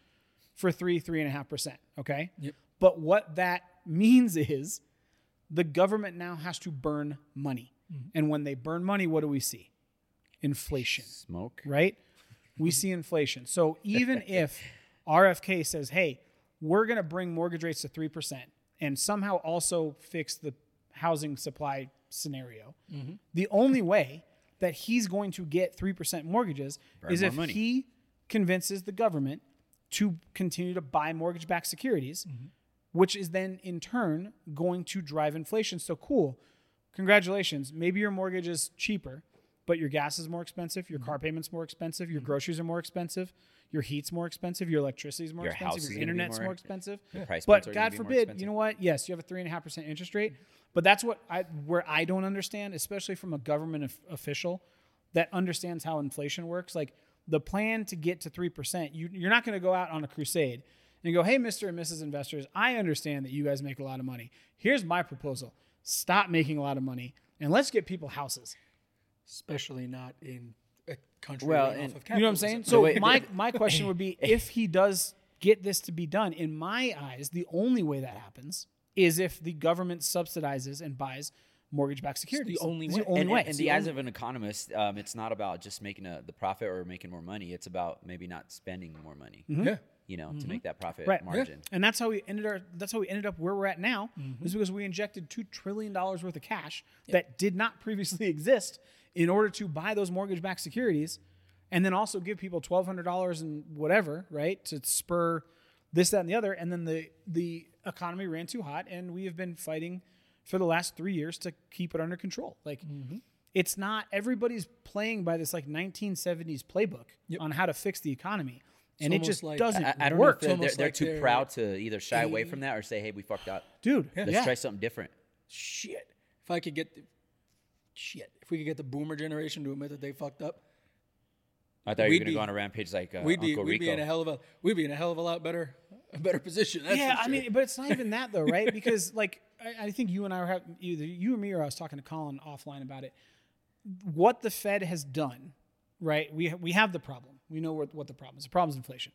for three, three and a half percent. Okay. Yep. But what that means is the government now has to burn money. Mm-hmm. And when they burn money, what do we see? Inflation, Smoke. right? We see inflation. So even if RFK says, hey, we're going to bring mortgage rates to 3% and somehow also fix the housing supply scenario, mm-hmm. the only way that he's going to get 3% mortgages is if money. he convinces the government to continue to buy mortgage backed securities mm-hmm. which is then in turn going to drive inflation. So cool. Congratulations. Maybe your mortgage is cheaper, but your gas is more expensive, your mm-hmm. car payment's more expensive, your mm-hmm. groceries are more expensive, your heat's more expensive, your electricity's more Your expensive, your internet's more- more, expensive. The price But are God forbid, you know what? Yes, you have a three and a half percent interest rate, but that's what I where I don't understand, especially from a government of- official that understands how inflation works. Like the plan to get to three percent, you, you're not going to go out on a crusade and go, "Hey, Mister and Mrs. Investors, I understand that you guys make a lot of money. Here's my proposal: stop making a lot of money and let's get people houses." especially not in a country Well, and- off of You know what I'm saying? So wait- my my question would be, if he does get this to be done, in my eyes, the only way that happens is if the government subsidizes and buys mortgage-backed securities. The only It's way. The only and, way. and It's the the eyes only- of an economist, um, it's not about just making a, the profit or making more money. It's about maybe not spending more money. yeah. You know, to make that profit Mm-hmm. Right. margin. And that's how we ended our. That's how we ended up where we're at now. Is because we injected two trillion dollars worth of cash that did not previously exist in order to buy those mortgage-backed securities, and then also give people twelve hundred dollars and whatever, right, to spur this, that, and the other. And then the the economy ran too hot, and we have been fighting for the last three years to keep it under control. Like. Mm-hmm. It's not everybody's playing by this like 1970s playbook on how to fix the economy, and it just like- doesn't I, I don't work. know if they're, they're, they're like too they're proud to either shy away from that or say, "Hey, we fucked up. dude. Let's yeah. try something different." Shit. If I could get the shit, if we could get the boomer generation to admit that they fucked up, I thought you We'd were gonna be- go on a rampage like uh, we'd be Uncle we'd Rico. be in a hell of a we'd be in a hell of a lot better a better position. That's yeah, for I sure. mean, but it's not even that though, right? Because like I, I think you and I were having either you or me or I was talking to Colin offline about it. What the Fed has done, right? We ha- we have the problem. We know what, what the problem is. The problem is inflation.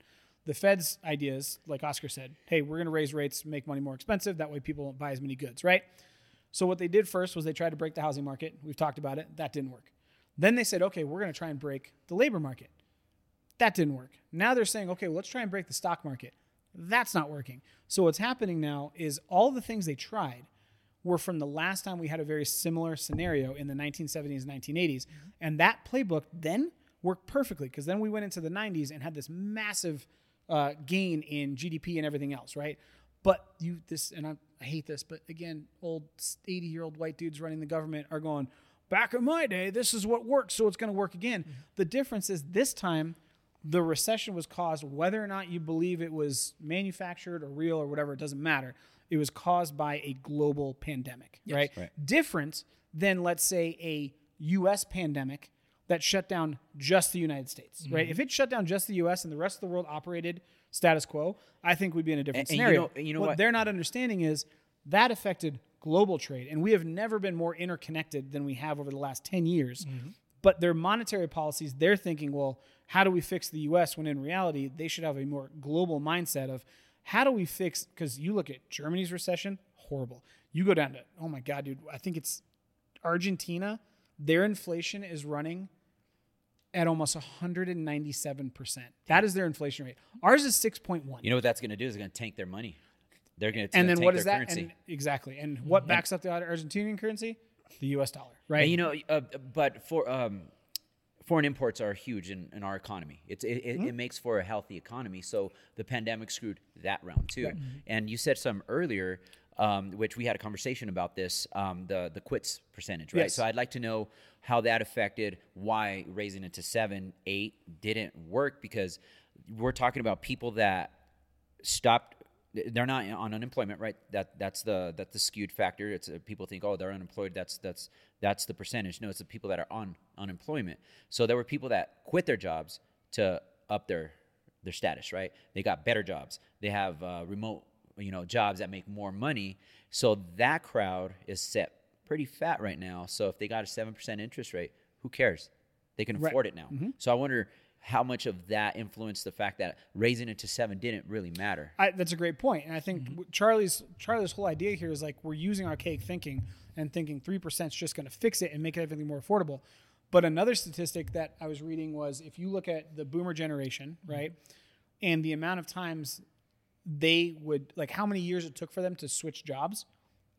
The Fed's idea is, like Oscar said, hey, we're going to raise rates, make money more expensive. That way, people won't buy as many goods, right? So what they did first was they tried to break the housing market. We've talked about it. That didn't work. Then they said, okay, we're going to try and break the labor market. That didn't work. Now they're saying, okay, well, let's try and break the stock market. That's not working. So what's happening now is all the things they tried were from the last time we had a very similar scenario in the 1970s and 1980s. And that playbook then worked perfectly because then we went into the 90s and had this massive uh, gain in GDP and everything else, right? But you, this, and I, I hate this, but again, old 80 year old white dudes running the government are going, back in my day, this is what worked, so it's going to work again. Mm-hmm. The difference is this time, the recession was caused whether or not you believe it was manufactured or real or whatever, it doesn't matter. It was caused by a global pandemic, right? Right. Different than, let's say, a US pandemic that shut down just the United States, right? Mm-hmm. If it shut down just the US and the rest of the world operated status quo, I think we'd be in a different And- and you scenario. know- you know what what? they're not understanding is that affected global trade. And we have never been more interconnected than we have over the last 10 years. Mm-hmm. But their monetary policies, they're thinking, well, how do we fix the US when in reality, they should have a more global mindset of how do we fix, because you look at Germany's recession, horrible. You go down to, oh my God, dude, I think it's Argentina, their inflation is running at almost 197%. That is their inflation rate. Ours is 6.1 You know what that's gonna do is gonna tank their money. They're gonna and then tank what that? currency. And exactly. And what backs up the Argentinian currency? The U.S. dollar, right? And you know, uh, but for um, foreign imports are huge in, in our economy. It's it, it, Mm-hmm. it makes for a healthy economy. So the pandemic screwed that round too. And you said some earlier. um, which we had a conversation about this, um, the the quits percentage, right? Yes. So I'd like to know how that affected why raising it to seven, eight didn't work because we're talking about people that stopped they're not on unemployment right? That that's the that's the skewed factor. It's uh, people think oh they're unemployed. That's that's that's the percentage. No it's the people that are on unemployment. So there were people that quit their jobs to up their their status right? They got better jobs. They have uh, remote you know jobs that make more money. So that crowd is set pretty fat right now so if they got a 7% interest rate who cares they can Right. afford it now so i wonder how much of that influenced the fact that raising it to seven didn't really matter I, that's a great point. point, and I think Mm-hmm. Charlie's Charlie's whole idea here is like we're using archaic thinking and thinking three percent is just going to fix it and make everything more affordable. But another statistic that I was reading was if you look at the Boomer generation, Mm-hmm. right, and the amount of times they would like how many years it took for them to switch jobs,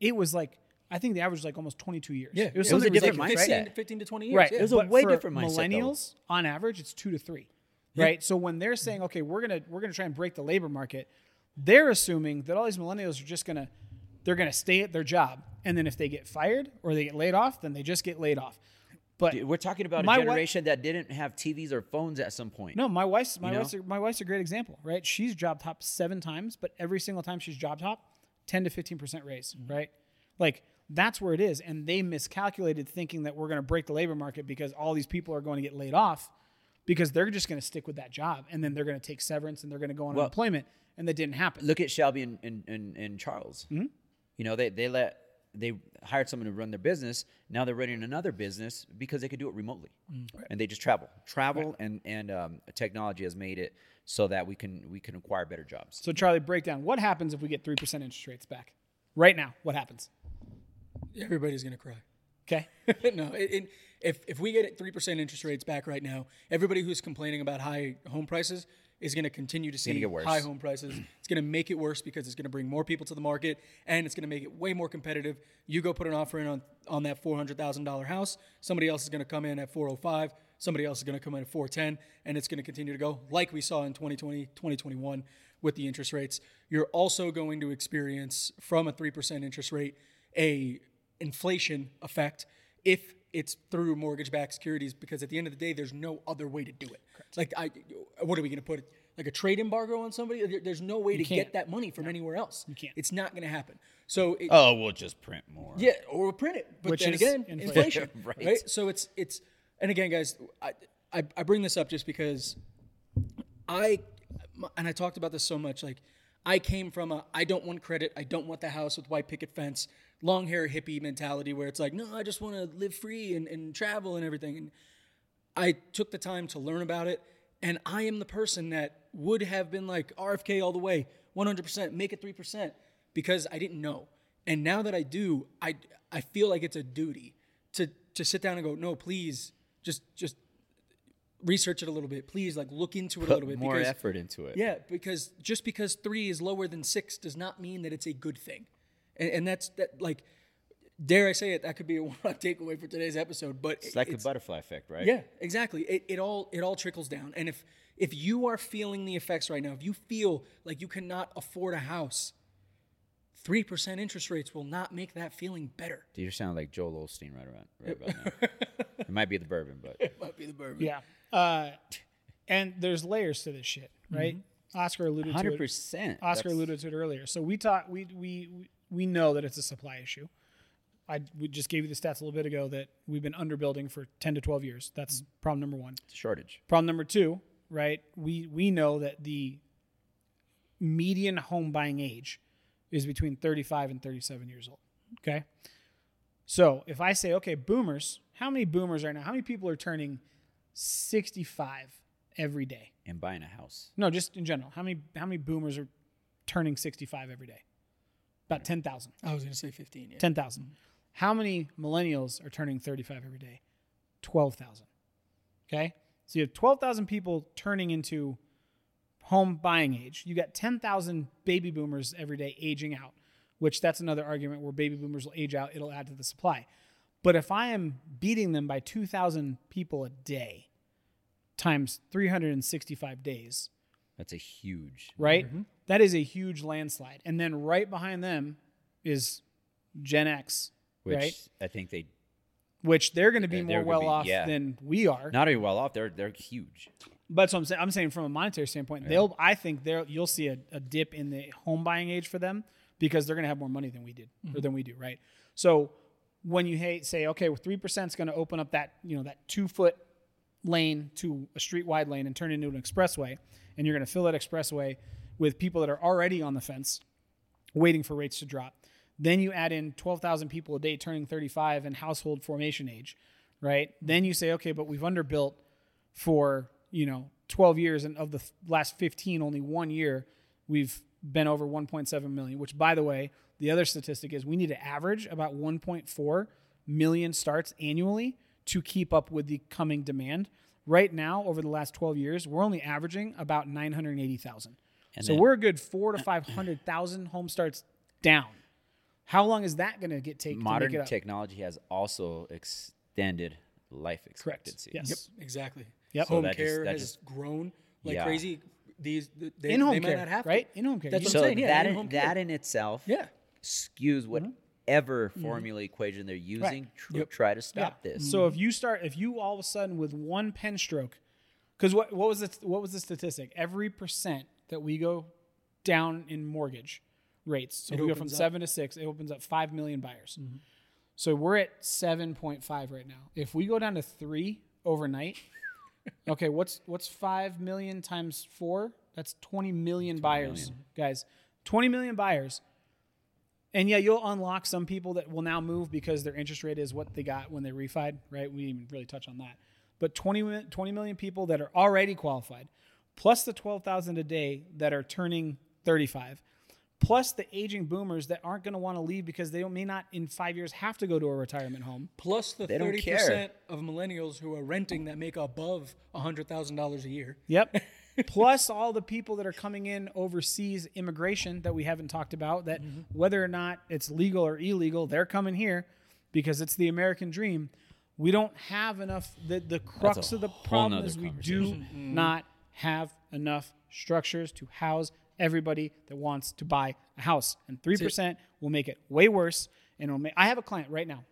it was like I think the average was like almost twenty two years. Yeah, it was, it was a something different ridiculous, mindset. right? 15, 15 to 20 years. Right. Yeah. It was a but way for different mindset, though. Millennials, on average, it's two to three. Right. So when they're saying, okay, we're gonna we're gonna try and break the labor market, they're assuming that all these millennials are just gonna they're gonna stay at their job, and then if they get fired or they get laid off, then they just get laid off. But Dude, We're talking about a My wi- generation that didn't have TVs or phones at some point. no, my wife's my You know? wife's a, my wife's a great example, right? She's job top seven times, but every single time she's job top, ten to fifteen percent raise, Mm-hmm. right? Like that's where it is, and they miscalculated thinking that we're going to break the labor market because all these people are going to get laid off because they're just going to stick with that job, and then they're going to take severance and they're going to go on Well- unemployment, and that didn't happen. Look at Shelby and, and, and, and Charles. Mm-hmm. You know, they, they let they hired someone to run their business. Now they're running another business because they could do it remotely, Mm. and they just travel. Travel and and um, technology has made it so that we can we can acquire better jobs. So Charlie, break down what happens if we get three percent interest rates back right now. What happens? Everybody's going to cry. Okay, no, it, it, if if we get three percent interest rates back right now, everybody who's complaining about high home prices is going to continue to see get worse. high home prices. it's going to make it worse because it's going to bring more people to the market and it's going to make it way more competitive. You go put an offer in on on that four hundred thousand dollar house, somebody else is going to come in at four hundred five. Somebody else is going to come in at 410 and it's going to continue to go like we saw in 2020, 2021 with the interest rates. You're also going to experience from a 3% interest rate a inflation effect if it's through mortgage-backed securities because at the end of the day there's no other way to do it like i what are we going to put like a trade embargo on somebody There- there's no way to can't. get that money from anywhere else you can't. it's not going to happen so it, Oh, we'll just print more. yeah, or we'll print it. But Which then is again, inflation. inflation, Right. right. So it's it's and again, guys, I, I I bring this up just because I and I talked about this so much. Like I came from a I don't want credit, I don't want the house with white picket fence, long hair hippie mentality where it's like, no, I just want to live free and, and travel and everything. And I took the time to learn about it, and I am the person that would have been like RFK all the way, 100%, make it 3%, because I didn't know. And now that I do, I, I feel like it's a duty to, to sit down and go, no, please, just just research it a little bit. Please, like look into it a little bit. more because, effort into it. Yeah, because just because three is lower than six does not mean that it's a good thing. And, and that's that like dare I say it, that could be a one takeaway for today's episode. But It's like the butterfly effect, right? yeah, exactly. It, it all it all trickles down. And if if you are feeling the effects right now, if you feel like you cannot afford a house, three percent interest rates will not make that feeling better. Do you sound like Joel Osteen right around right about now? it might be the bourbon, but It might be the bourbon. yeah. Uh, and there's layers to this shit, right? Mm-hmm. Oscar alluded to hundred it. percent. Oscar alluded to it earlier. So we talk we we we- we know that it's a supply issue. I we just gave you the stats a little bit ago that we've been underbuilding for 10 to 12 years. That's problem number 1. It's a shortage. Problem number 2, right? We we know that the median home buying age is between 35 and 37 years old. Okay? So, if I say, okay, boomers, how many boomers right now? How many people are turning 65 every day? And buying a house. No, just in general. How many how many boomers are turning 65 every day? About 10,000. I was gonna say fifteen. Yeah. 10,000. How many millennials are turning 35 every day? 12,000. Okay? So you have 12,000 people turning into home buying age. You got 10,000 baby boomers every day aging out, which that's another argument where baby boomers will age out, it'll add to the supply. But if I am beating them by 2,000 people a day times 365 days, That's a huge. right? Mm-hmm. That is a huge landslide. And then right behind them is Gen X, which right? I think they Which they're going to be more well be- off yeah. than we are. not even well off. They're they're huge. But what I'm saying. I'm saying from a monetary standpoint, they'll. I think they'll. You'll see a, a dip in the home buying age for them because they're going to have more money than we did or mm-hmm. than we do, right? So when you hey, say, okay, well, three percent is going to open up that you know that two foot lane to a street wide lane and turn it into an expressway, and you're going to fill that expressway with people that are already on the fence, waiting for rates to drop. Then you add in 12,000 people a day turning 35 and household formation age, right? Then you say, okay, but we've underbuilt for you know 12 years and of the th- last 15 only one year we've been over 1.7 million which by the way the other statistic is we need to average about 1.4 million starts annually to keep up with the coming demand right now over the last 12 years we're only averaging about 980000 so then- we're a good four to 500000 home starts down how long is that going to get taken Modern make it up? technology has also extended life correct expectancy. yes Exactly. Yep. So Home that just- care that has just- grown like Yeah. crazy. These they, in home they care might not have to. right in home care That's You- what So I'm saying, yeah, that in-home in, care. that in itself Yeah. skews Mm-hmm. Whatever mm-hmm. formula equation they're using to Yep. try to stop this. So if you start, if you all of a sudden with one pen stroke, because what what was the what was the statistic? Every percent that we go down in mortgage rates, so It if we go from up. seven to six, it opens up five million buyers. Mm-hmm. So we're at seven point five right now. If we go down to three overnight, okay, what's what's five million times four? That's twenty million buyers, guys. Twenty million buyers. And yeah, you'll unlock some people that will now move because their interest rate is what they got when they refied, right? We didn't even really touch on that. But 20, 20 million people that are already qualified, plus the 12,000 a day that are turning 35, plus the aging boomers that aren't going to want to leave because they don't, may not in five years have to go to a retirement home. Plus the They don't thirty care. percent of millennials who are renting that make above hundred thousand dollars a year. Yep. Plus all the people that are coming in overseas immigration that we haven't talked about, that whether or not it's legal or illegal, they're coming here because it's the American dream. We don't have enough. The, the crux of the problem is we do mm-hmm. not have enough structures to house everybody that wants to buy a house. And 3% will make it way worse. And it'll make, I have a client right now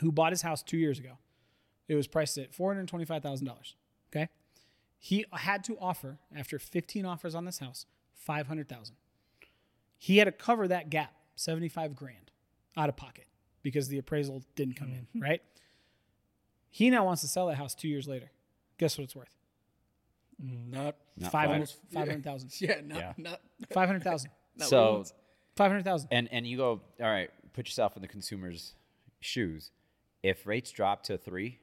who bought his house two years ago. It was priced at $425,000. Okay. He had to offer after 15 offers on this house, 500,000. He had to cover that gap, 75 grand out of pocket because the appraisal didn't come in, right? He now wants to sell that house 2 years later. Guess what it's worth? Not, Not 500 five. 500,000. yeah, not Yeah. not 500,000. so 500,000. and and you go all right. Put yourself in the consumer's shoes. If rates drop to three,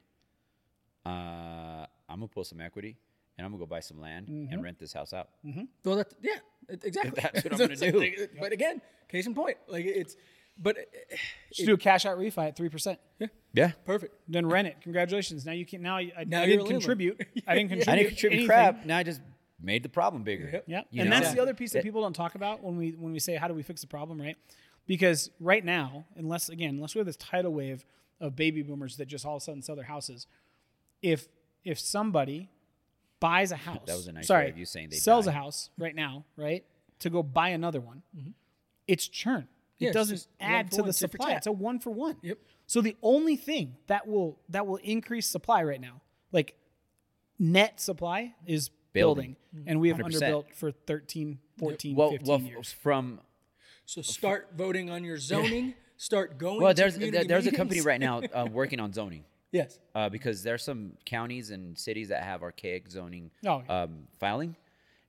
uh, I'm gonna pull some equity and I'm gonna go buy some land and rent this house out. Mm-hmm. Well, that's yeah, exactly. That's what I'm gonna do. But again, case in point, like it's, but uh, Just do a cash out refi at 3%. Yeah, Yeah. perfect. Then rent it. Congratulations. Now you can now I, I, Now I didn't contribute. I didn't contribute. I didn't contribute anything. crap. Now I just made the problem bigger. Yeah, You and know? that's the other piece that people don't talk about when we when we say how do we fix the problem, right? Because right now, unless again, unless we have this tidal wave of baby boomers that just all of a sudden sell their houses, if if somebody buys a house, That was a nice sorry, way of you saying they sells die. a house right now, right, to go buy another one, it's churn. Yeah, It doesn't add to one, the supply. It's a one for one. Yep. So the only thing that will that will increase supply right now, like net supply, is building, Building. and we have 100%. underbuilt for 13, 14, well, 15 well, years. from So start voting on your zoning. Start going. well, to there's community there's a company right now uh, working on zoning. Yes. uh, because there's some counties and cities that have archaic zoning Oh, yeah. um, filing,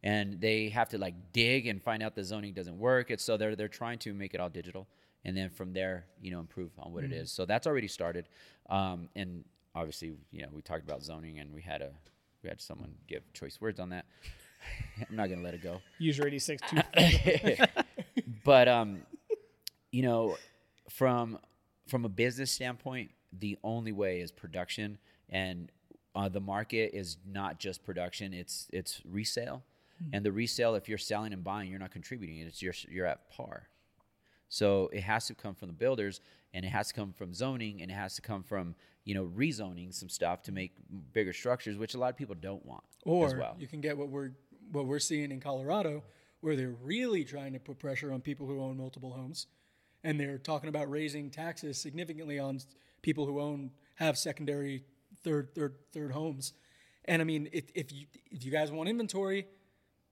and they have to like dig and find out the zoning doesn't work. It's so they're they're trying to make it all digital, and then from there, you know, improve on what it is. So that's already started, um, and obviously, you know, we talked about zoning, and we had a we had someone give choice words on that. I'm not gonna let it go User 86 two. but um, you know, from from a business standpoint, the only way is production, and uh, the market is not just production; it's it's resale, and the resale, if you're selling and buying, you're not contributing; it's you're you're at par. So it has to come from the builders, and it has to come from zoning, and it has to come from you know rezoning some stuff to make bigger structures, which a lot of people don't want Or as well. you can get what we're what we're seeing in Colorado, where they're really trying to put pressure on people who own multiple homes, and they're talking about raising taxes significantly on people who own have secondary third third third homes. And I mean, if, if you if you guys want inventory,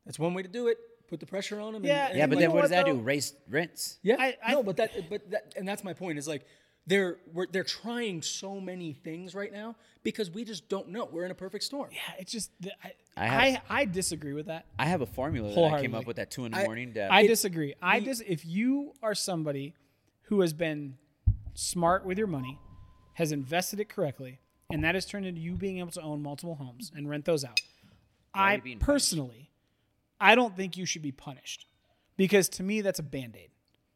that's one way to do it. Put the pressure on them. Yeah, and, Yeah, but then know what what, does that do? Raise rents? yeah, I- I- no, but that, but that, and that's my point. Is like they're we're, they're trying so many things right now because we just don't know. We're in a perfect storm. Yeah, it's just I I I, have- I, disagree with that. I have a formula that I came up with at two in the I- morning. That I disagree. I dis if you are somebody who has been smart with your money, has invested it correctly, and that has turned into you being able to own multiple homes and rent those out. I personally, I don't think you should be punished because to me that's a band aid,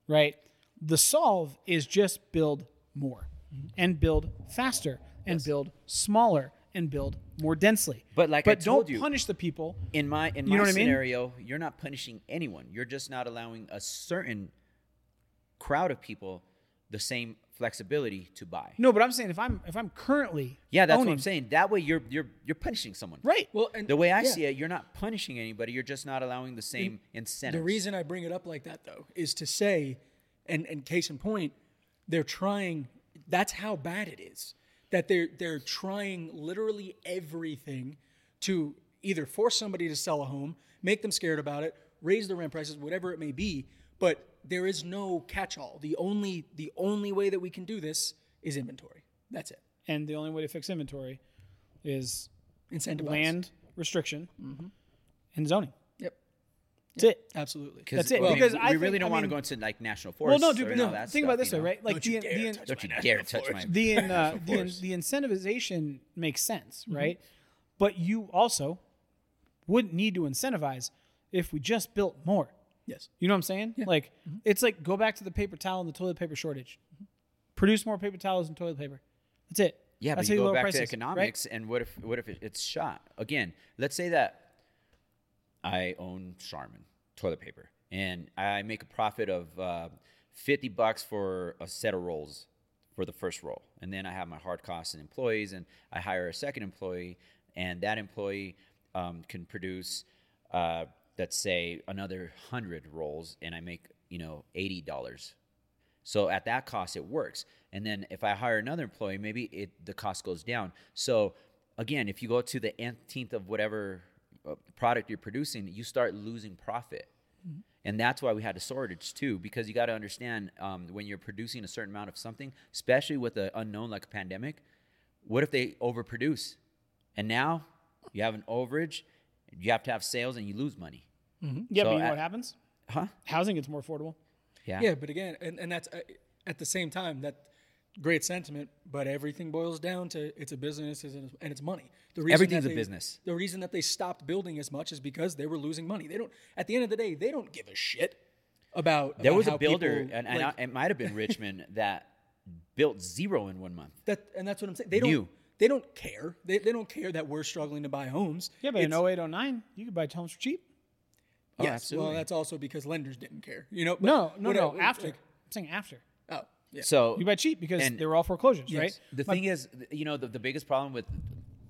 right? The solve is just build more mm-hmm. and build faster and build smaller and build more densely. But like I but don't you- punish the people. in my in You my what I mean? scenario, you're not punishing anyone. You're just not allowing a certain crowd of people the same flexibility to buy. No, but I'm saying if I'm if I'm currently Yeah, that's what I'm saying. That way, you're you're you're punishing someone. Right. Well, and The way I yeah. see it, you're not punishing anybody. You're just not allowing the same incentives. The reason I bring it up like that though is to say, and and case in point, they're trying. That's how bad it is. That they're they're trying literally everything to either force somebody to sell a home, make them scared about it, raise the rent prices, whatever it may be. But there is no catch-all. The only the only way that we can do this is inventory. That's it. and the only way to fix inventory is Incentivize. land restriction Mm-hmm. and zoning. Yep. That's it. Absolutely. That's it, I mean, because we I really think- don't I want to go into like national forests. Well, forests. no, dude, or but no. that Think stuff, about this though, know? right? Like Don't the you dare the, touch Don't my dare touch my. the in, uh, the, in, the incentivization makes sense, Mm-hmm. right? But you also wouldn't need to incentivize if we just built more. Yes. You know what I'm saying? Like Mm-hmm. it's like go back to the paper towel and the toilet paper shortage. Produce more paper towels and toilet paper. That's it. Yeah, That's but you go lower back prices, to right? economics, and what if what if it's shot again? Let's say that I own Charmin toilet paper, and I make a profit of uh, fifty bucks for a set of rolls for the first roll, and then I have my hard costs and employees, and I hire a second employee, and that employee um, can produce, uh, let's say, another hundred rolls, and I make you know eighty dollars so at that cost, it works. And then if I hire another employee, maybe it the cost goes down. So again, if you go to the nth of whatever uh, product you're producing, you start losing profit. And that's why we had a shortage too, because you got to understand um, when you're producing a certain amount of something, especially with an unknown like a pandemic, what if they overproduce? And now you have an overage, you have to have sales, and you lose money. Yeah, So but you know at- what happens? Huh? Housing gets more affordable. Yeah. Yeah, but again, and, and that's uh, at the same time that great sentiment, but everything boils down to it's a business and it's- money. The reason Everything's that a business. The reason that they stopped building as much is because they were losing money. They don't. At the end of the day, they don't give a shit about. There about was a builder, people, and, and like, I, it might have been Richmond that built zero in one month. that, and that's what I'm saying. They don't. New. They don't care. They, they don't care that we're struggling to buy homes. Yeah, but in It's- 08, 09, you could buy homes for cheap. Oh, yes, absolutely. Well, that's also because lenders didn't care. You know. but No, no, whatever, no. After. like, I'm saying after. oh, yeah. So You buy cheap because they were all foreclosures, Yes. right? the thing is, you know, the, the biggest problem with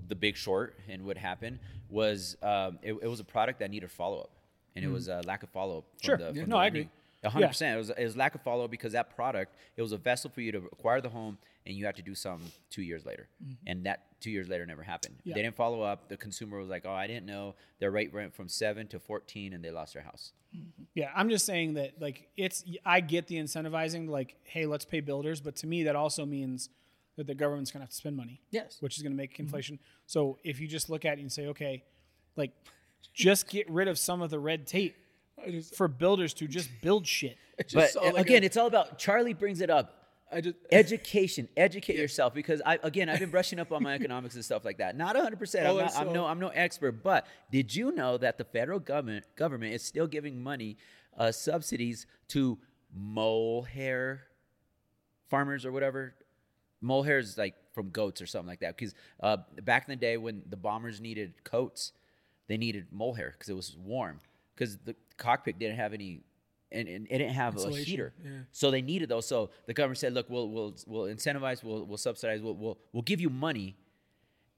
the Big Short and what happened was um, it, it was a product that needed follow up, and it was a lack of follow up. Sure. The, Yeah. No, the I agree. Hundred percent. It was it was lack of follow up because that product it was a vessel for you to acquire the home and you had to do something two years later, mm-hmm. and that two years later never happened. Yeah. They didn't follow up. The consumer was like, "Oh, I didn't know their rate went from seven to fourteen, and they lost their house." Mm-hmm. Yeah, I'm just saying that like it's I get the incentivizing like hey, let's pay builders, but to me that also means that the government's going to have to spend money. Yes. Which is going to make mm-hmm. inflation. So if you just look at it and say okay, like just get rid of some of the red tape just, for builders to just build shit. Just But saw, like, again, a- it's all about Charlie brings it up. I just education educate yourself because i again i've been brushing up on my economics and stuff like that not 100% I'm, Oh, not, I I'm no i'm no expert but did you know that the federal government government is still giving money uh, subsidies to mohair farmers or whatever mohair is like from goats or something like that because uh, back in the day when the bombers needed coats they needed mohair because it was warm because the cockpit didn't have any and, and it didn't have a heater yeah. so they needed those. So the government said, "Look, we'll we'll we'll incentivize, we'll we'll subsidize, we'll we'll, we'll give you money,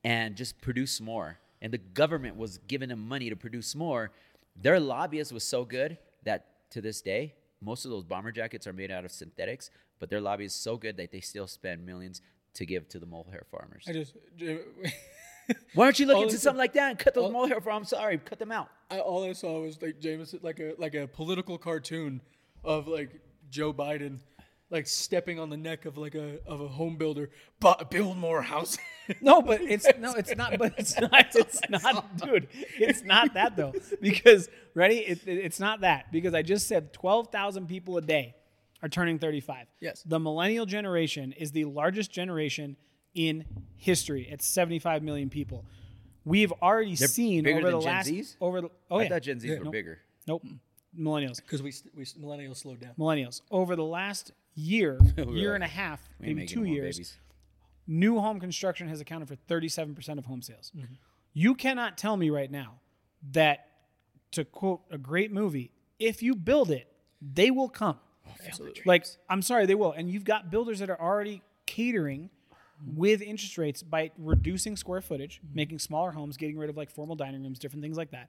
and just produce more." And the government was giving them money to produce more. Their lobbyist was so good that to this day most of those bomber jackets are made out of synthetics, but their lobby is so good that they still spend millions to give to the mohair farmers. I just, Why don't you look All into something like that and cut those all- mohair farmers? I'm sorry, cut them out. I, all I saw was like Jameson, like a like a political cartoon of like Joe Biden, like stepping on the neck of like a of a home builder, but build more houses. No, but it's no, it's not. But it's not. It's not, dude. It's not that though. Because ready, it, it- it's not that. Because I just said twelve thousand people a day are turning thirty-five. Yes. The millennial generation is the largest generation in history. It's seventy-five million people. We've already seen bigger over than the Gen last Zs? over. The, oh I yeah. thought Gen Zs were Nope. bigger. Nope. Millennials. Because we we millennials slowed down. Millennials. Over the last year, year like, and a half, We ain't maybe making two more years, babies. new home construction has accounted for 37% of home sales. Mm-hmm. You cannot tell me right now that, to quote a great movie, if you build it, they will come. Absolutely. Like, I'm sorry, they will. And you've got builders that are already catering with interest rates by reducing square footage, mm-hmm. making smaller homes, getting rid of like formal dining rooms, different things like that.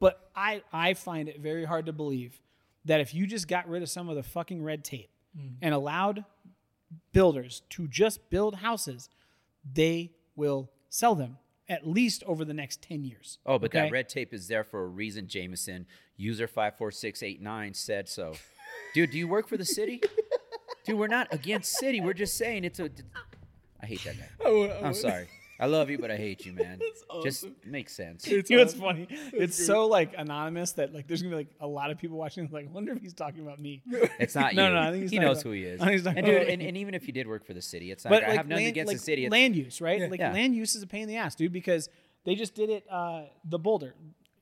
But I, I find it very hard to believe that if you just got rid of some of the fucking red tape mm. and allowed builders to just build houses, they will sell them at least over the next 10 years. Oh, but okay? that red tape is there for a reason, Jameson. User 54689 said so. Dude, do you work for the city? Dude, we're not against city. We're just saying it's a. I hate that guy. I would- I I'm would- sorry. I love you, but I hate you, man. Just awesome. makes sense. It's You know what's awesome. funny? It's so like anonymous that like there's gonna be like a lot of people watching. Like, I wonder if he's talking about me. It's not No, you. no, I think he's he knows about- who he is. I think he's talking And dude, and, and even if you did work for the city, it's not. But I like have nothing land, against like the city. It's, land use, right? Like Yeah. land use is a pain in the ass, dude, because they just did it uh, the Boulder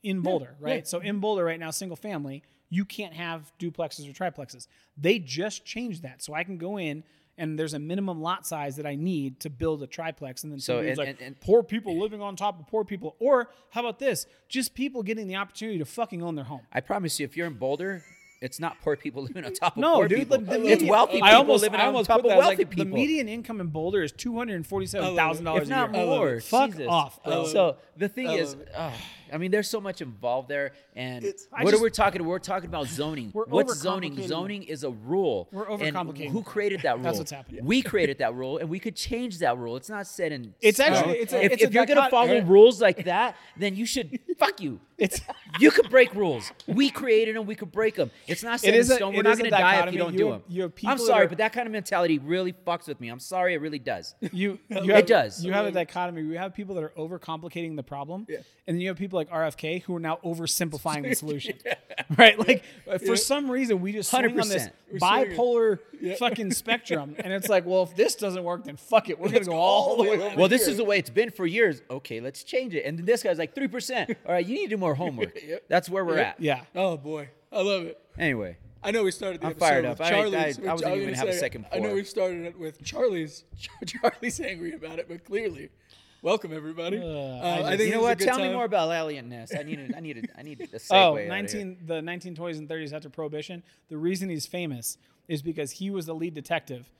in Boulder, right? yeah. So in Boulder right now, single family, you can't have duplexes or triplexes. They just changed that, so I can go in. And there's a minimum lot size that I need to build a triplex, and then So, somebody's and- like, and- and- poor people living on top of poor people, or how about this? Just people getting the opportunity to fucking own their home. I promise you, if you're in Boulder, it's not poor people living on top of No, poor dude, people. the, the it's wealthy people I almost, living I on top put of that wealthy like, people. The median income in Boulder is two hundred and forty-seven thousand dollars, if not more. Fuck Jesus. off, bro. So the thing I is, love it. ugh, I mean, there's so much involved there, and I what just- are we talking? About? We're talking about zoning. What's zoning? Zoning is a rule. We're And overcomplicating who created that rule? That's what's happening. We created that rule, and we could change that rule. It's not set in. It's stone. actually- it's a- if, it's a if you're gonna follow rules like that, then you should fuck you. It's You could break rules. We created them. We could break them. It's not set is in stone. it We're not going to die if you don't You do have- them. you have I'm sorry, are- but that kind of mentality really fucks with me. I'm sorry, it really does. you. you It have, does. You have a dichotomy. You have people that are overcomplicating the problem, Yeah. and then you have people like RFK who are now oversimplifying the solution. Right? Like uh, for some reason we just swing on this 100%. We're swinging. bipolar fucking spectrum, and it's like, well, if this doesn't work, then fuck it. We're gonna go all the way over. Well, this is the way it's been for years. Okay, let's change it. And then this guy's like three percent. All right, you need to do more homework. Yep. That's where we're at. Yeah. Oh boy, I love it. Anyway, I know we started the I'm episode fired up. I- Charlie's. I- I with- wasn't even gonna gonna a say, second I know we started it with Charlie's. Charlie's angry about it, but clearly, welcome everybody. Uh, I I, think you know this is a what? Tell me more about Eliot Ness. I need. A, I need. A, I need a segue. Oh, out here. 19, the 1920s and 30s after Prohibition. The reason he's famous is because he was the lead detective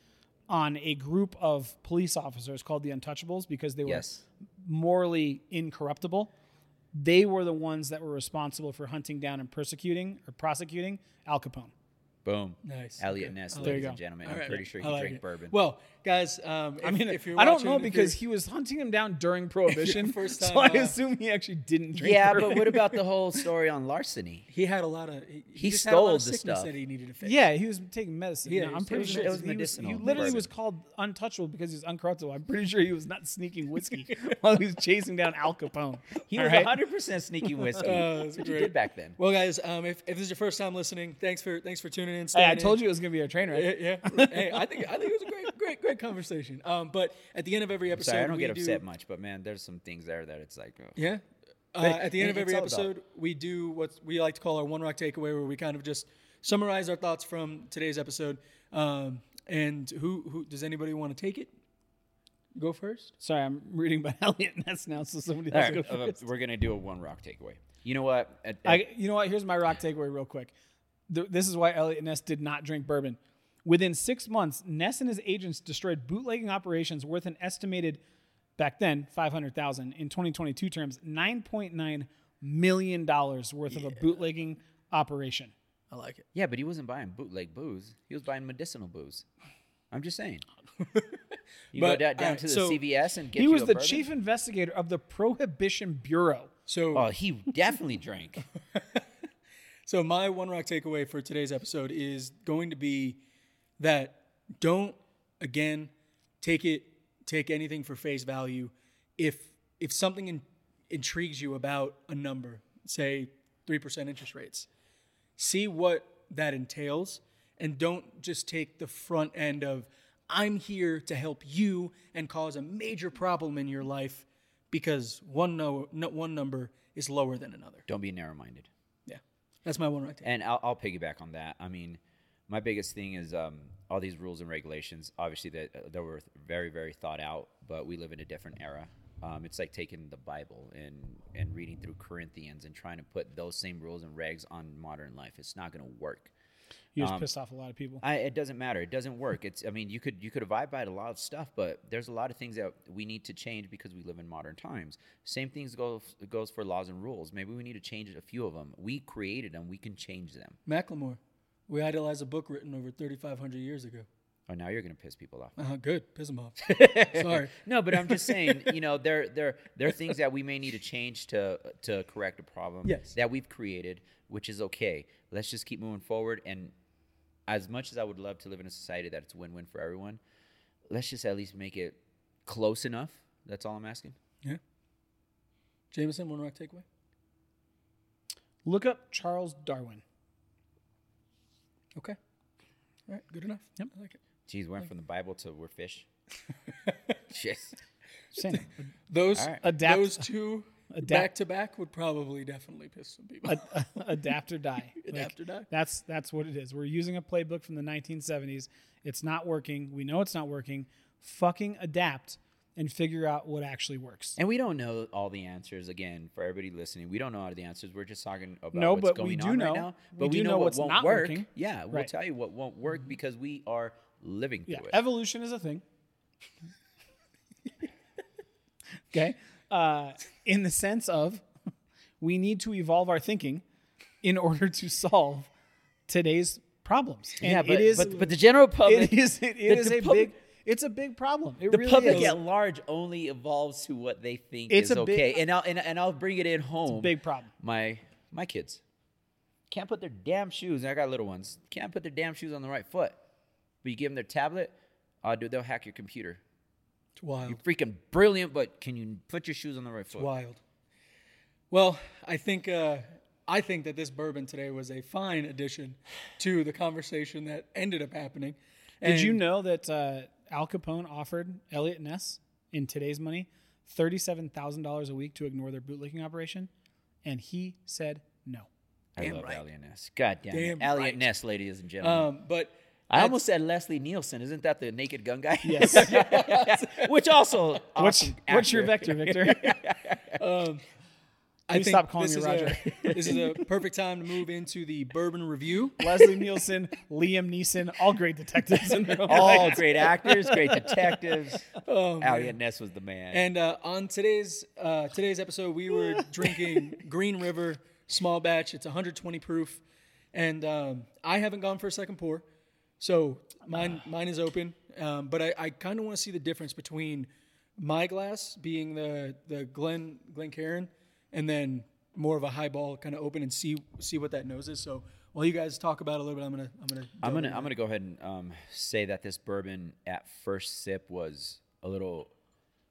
on a group of police officers called the Untouchables because they were Yes. morally incorruptible. They were the ones that were responsible for hunting down and persecuting or prosecuting Al Capone. Boom. Nice. Eliot Okay. Ness, There ladies and gentlemen. All I'm right. pretty sure he like drank it. bourbon. Well, guys, um, if, I mean, if you're I don't know because he was hunting him down during Prohibition, first so time, I uh, assume he actually didn't drink. yeah, bourbon. but what about the whole story on larceny? he had a lot of he, He just had a lot stole of the sickness stuff. that he needed to fix. Yeah, he was taking medicine. Yeah, No, he I'm was pretty taking sure medicine. It was he was, medicinal he literally bourbon. was called untouchable because he was uncorruptible. I'm pretty sure he was not sneaking whiskey while he was chasing down Al Capone. He was 100 percent sneaky whiskey. Uh, that's what you did back then. Well, guys, um, if, if this is your first time listening, thanks for thanks for tuning in. Hey, staying I in. told you it was gonna be a train wreck. Yeah, yeah. hey, I think I think it was a great, great, great conversation. Um, but at the end of every episode, Sorry, I don't we get do, upset much, but man, there's some things there that it's like. oh. Yeah. Uh, But at the end of every it's all episode, we do what we like to call our one rock takeaway, where we kind of just summarize our thoughts from today's episode. Um, and who who does anybody want to take it? Go first. Sorry, I'm reading about Eliot Ness now, so somebody All else right, go uh, first. we're gonna do a one rock takeaway. You know what? At- at- I, you know what? Here's my rock takeaway, real quick. Th- this is why Eliot Ness did not drink bourbon. Within six months, Ness and his agents destroyed bootlegging operations worth an estimated, back then, five hundred thousand in 2022 terms, nine point nine million dollars worth of a bootlegging operation. I like it. Yeah, but he wasn't buying bootleg booze. He was buying medicinal booze. I'm just saying. You But, go down, down alright, to the so CVS and get He was the bourbon? chief investigator of the Prohibition Bureau. So Oh, he definitely drank. So my one rock takeaway for today's episode is going to be that don't again take it take anything for face value. If if something in, intrigues you about a number, say three percent interest rates, see what that entails, and don't just take the front end of I'm here to help you and cause a major problem in your life because one no, no one number is lower than another. Don't be narrow-minded. Yeah, that's my one right takeaway. And I'll, I'll piggyback on that. I mean, my biggest thing is um, all these rules and regulations. Obviously, that they were very, very thought out. But we live in a different era. Um, it's like taking the Bible and and reading through Corinthians and trying to put those same rules and regs on modern life. It's not going to work. He Um, just pissed off a lot of people. I, it doesn't matter. It doesn't work. It's. I mean, you could you could abide by a lot of stuff, but there's a lot of things that we need to change because we live in modern times. Same things goes goes for laws and rules. Maybe we need to change a few of them. We created them. We can change them. Macklemore. We idolize a book written over 3,500 years ago. Oh, now you're gonna piss people off. Uh, good. Piss them off. Sorry. No, but I'm just saying, you know, there there there are things that we may need to change to to correct a problem Yes. that we've created, which is okay. Let's just keep moving forward. And as much as I would love to live in a society that it's win-win for everyone, let's just at least make it close enough. That's all I'm asking. Yeah. Jameson, one rock takeaway. Look up Charles Darwin. Okay. All right. Good enough. Yep. I like it. Geez, went from the Bible to we're fish. Yes. Saying, Those All right. Adapt- those two adapt- back to back would probably definitely piss some people. ad- adapt or die. Like, Adapt or die. That's that's what it is. We're using a playbook from the 1970s. It's not working. We know it's not working. Fucking adapt and figure out what actually works. And we don't know all the answers. Again, for everybody listening, we don't know all the answers. We're just talking about No, what's but going we do on know- right now. we But we, do know, know what what's won't not work. working. Yeah, we'll Right. tell you what won't work mm-hmm. because we are living Yeah, through it. evolution is a thing. okay, uh, in the sense of we need to evolve our thinking in order to solve today's problems. And yeah, but, it is but, but the general public, it is it is a public- big it's a big problem. It the really public is. at large only evolves to what they think It's is a big- okay. and I'll and, and I'll bring it in home. big problem. My my kids can't put their damn shoes. And I got little ones. Can't put their damn shoes on the right foot. But you give them their tablet, oh, dude, they'll hack your computer. It's wild. You're freaking brilliant, but can you put your shoes on the right foot? Wild. Well, I think uh, I think that this bourbon today was a fine addition to the conversation that ended up happening. Did you know that uh, Al Capone offered Eliot Ness in today's money thirty-seven thousand dollars a week to ignore their bootlegging operation, and he said no. I Damn love right. Eliot Ness. God damn, Damn it. Eliot right. Ness, ladies and gentlemen. Um, but I almost said Leslie Nielsen. Isn't that the Naked Gun guy? Yes. Which also, what's awesome what's your vector, Victor? I Please think stop calling this me is Roger. A, this is a perfect time to move into the bourbon review. Leslie Nielsen, Liam Neeson, all great detectives in their own All right. great actors, great detectives. Oh. Eliot Ness was the man. And uh, on today's uh, today's episode, we were drinking Green River small batch. It's 120 proof, and um, I haven't gone for a second pour, so mine mine is open. Um, but I, I kind of want to see the difference between my glass being the the Glen Glencairn, and then more of a highball kind of open and see see what that nose is. So while you guys talk about it a little bit, I'm gonna I'm gonna I'm gonna I'm gonna go ahead and um, say that this bourbon at first sip was a little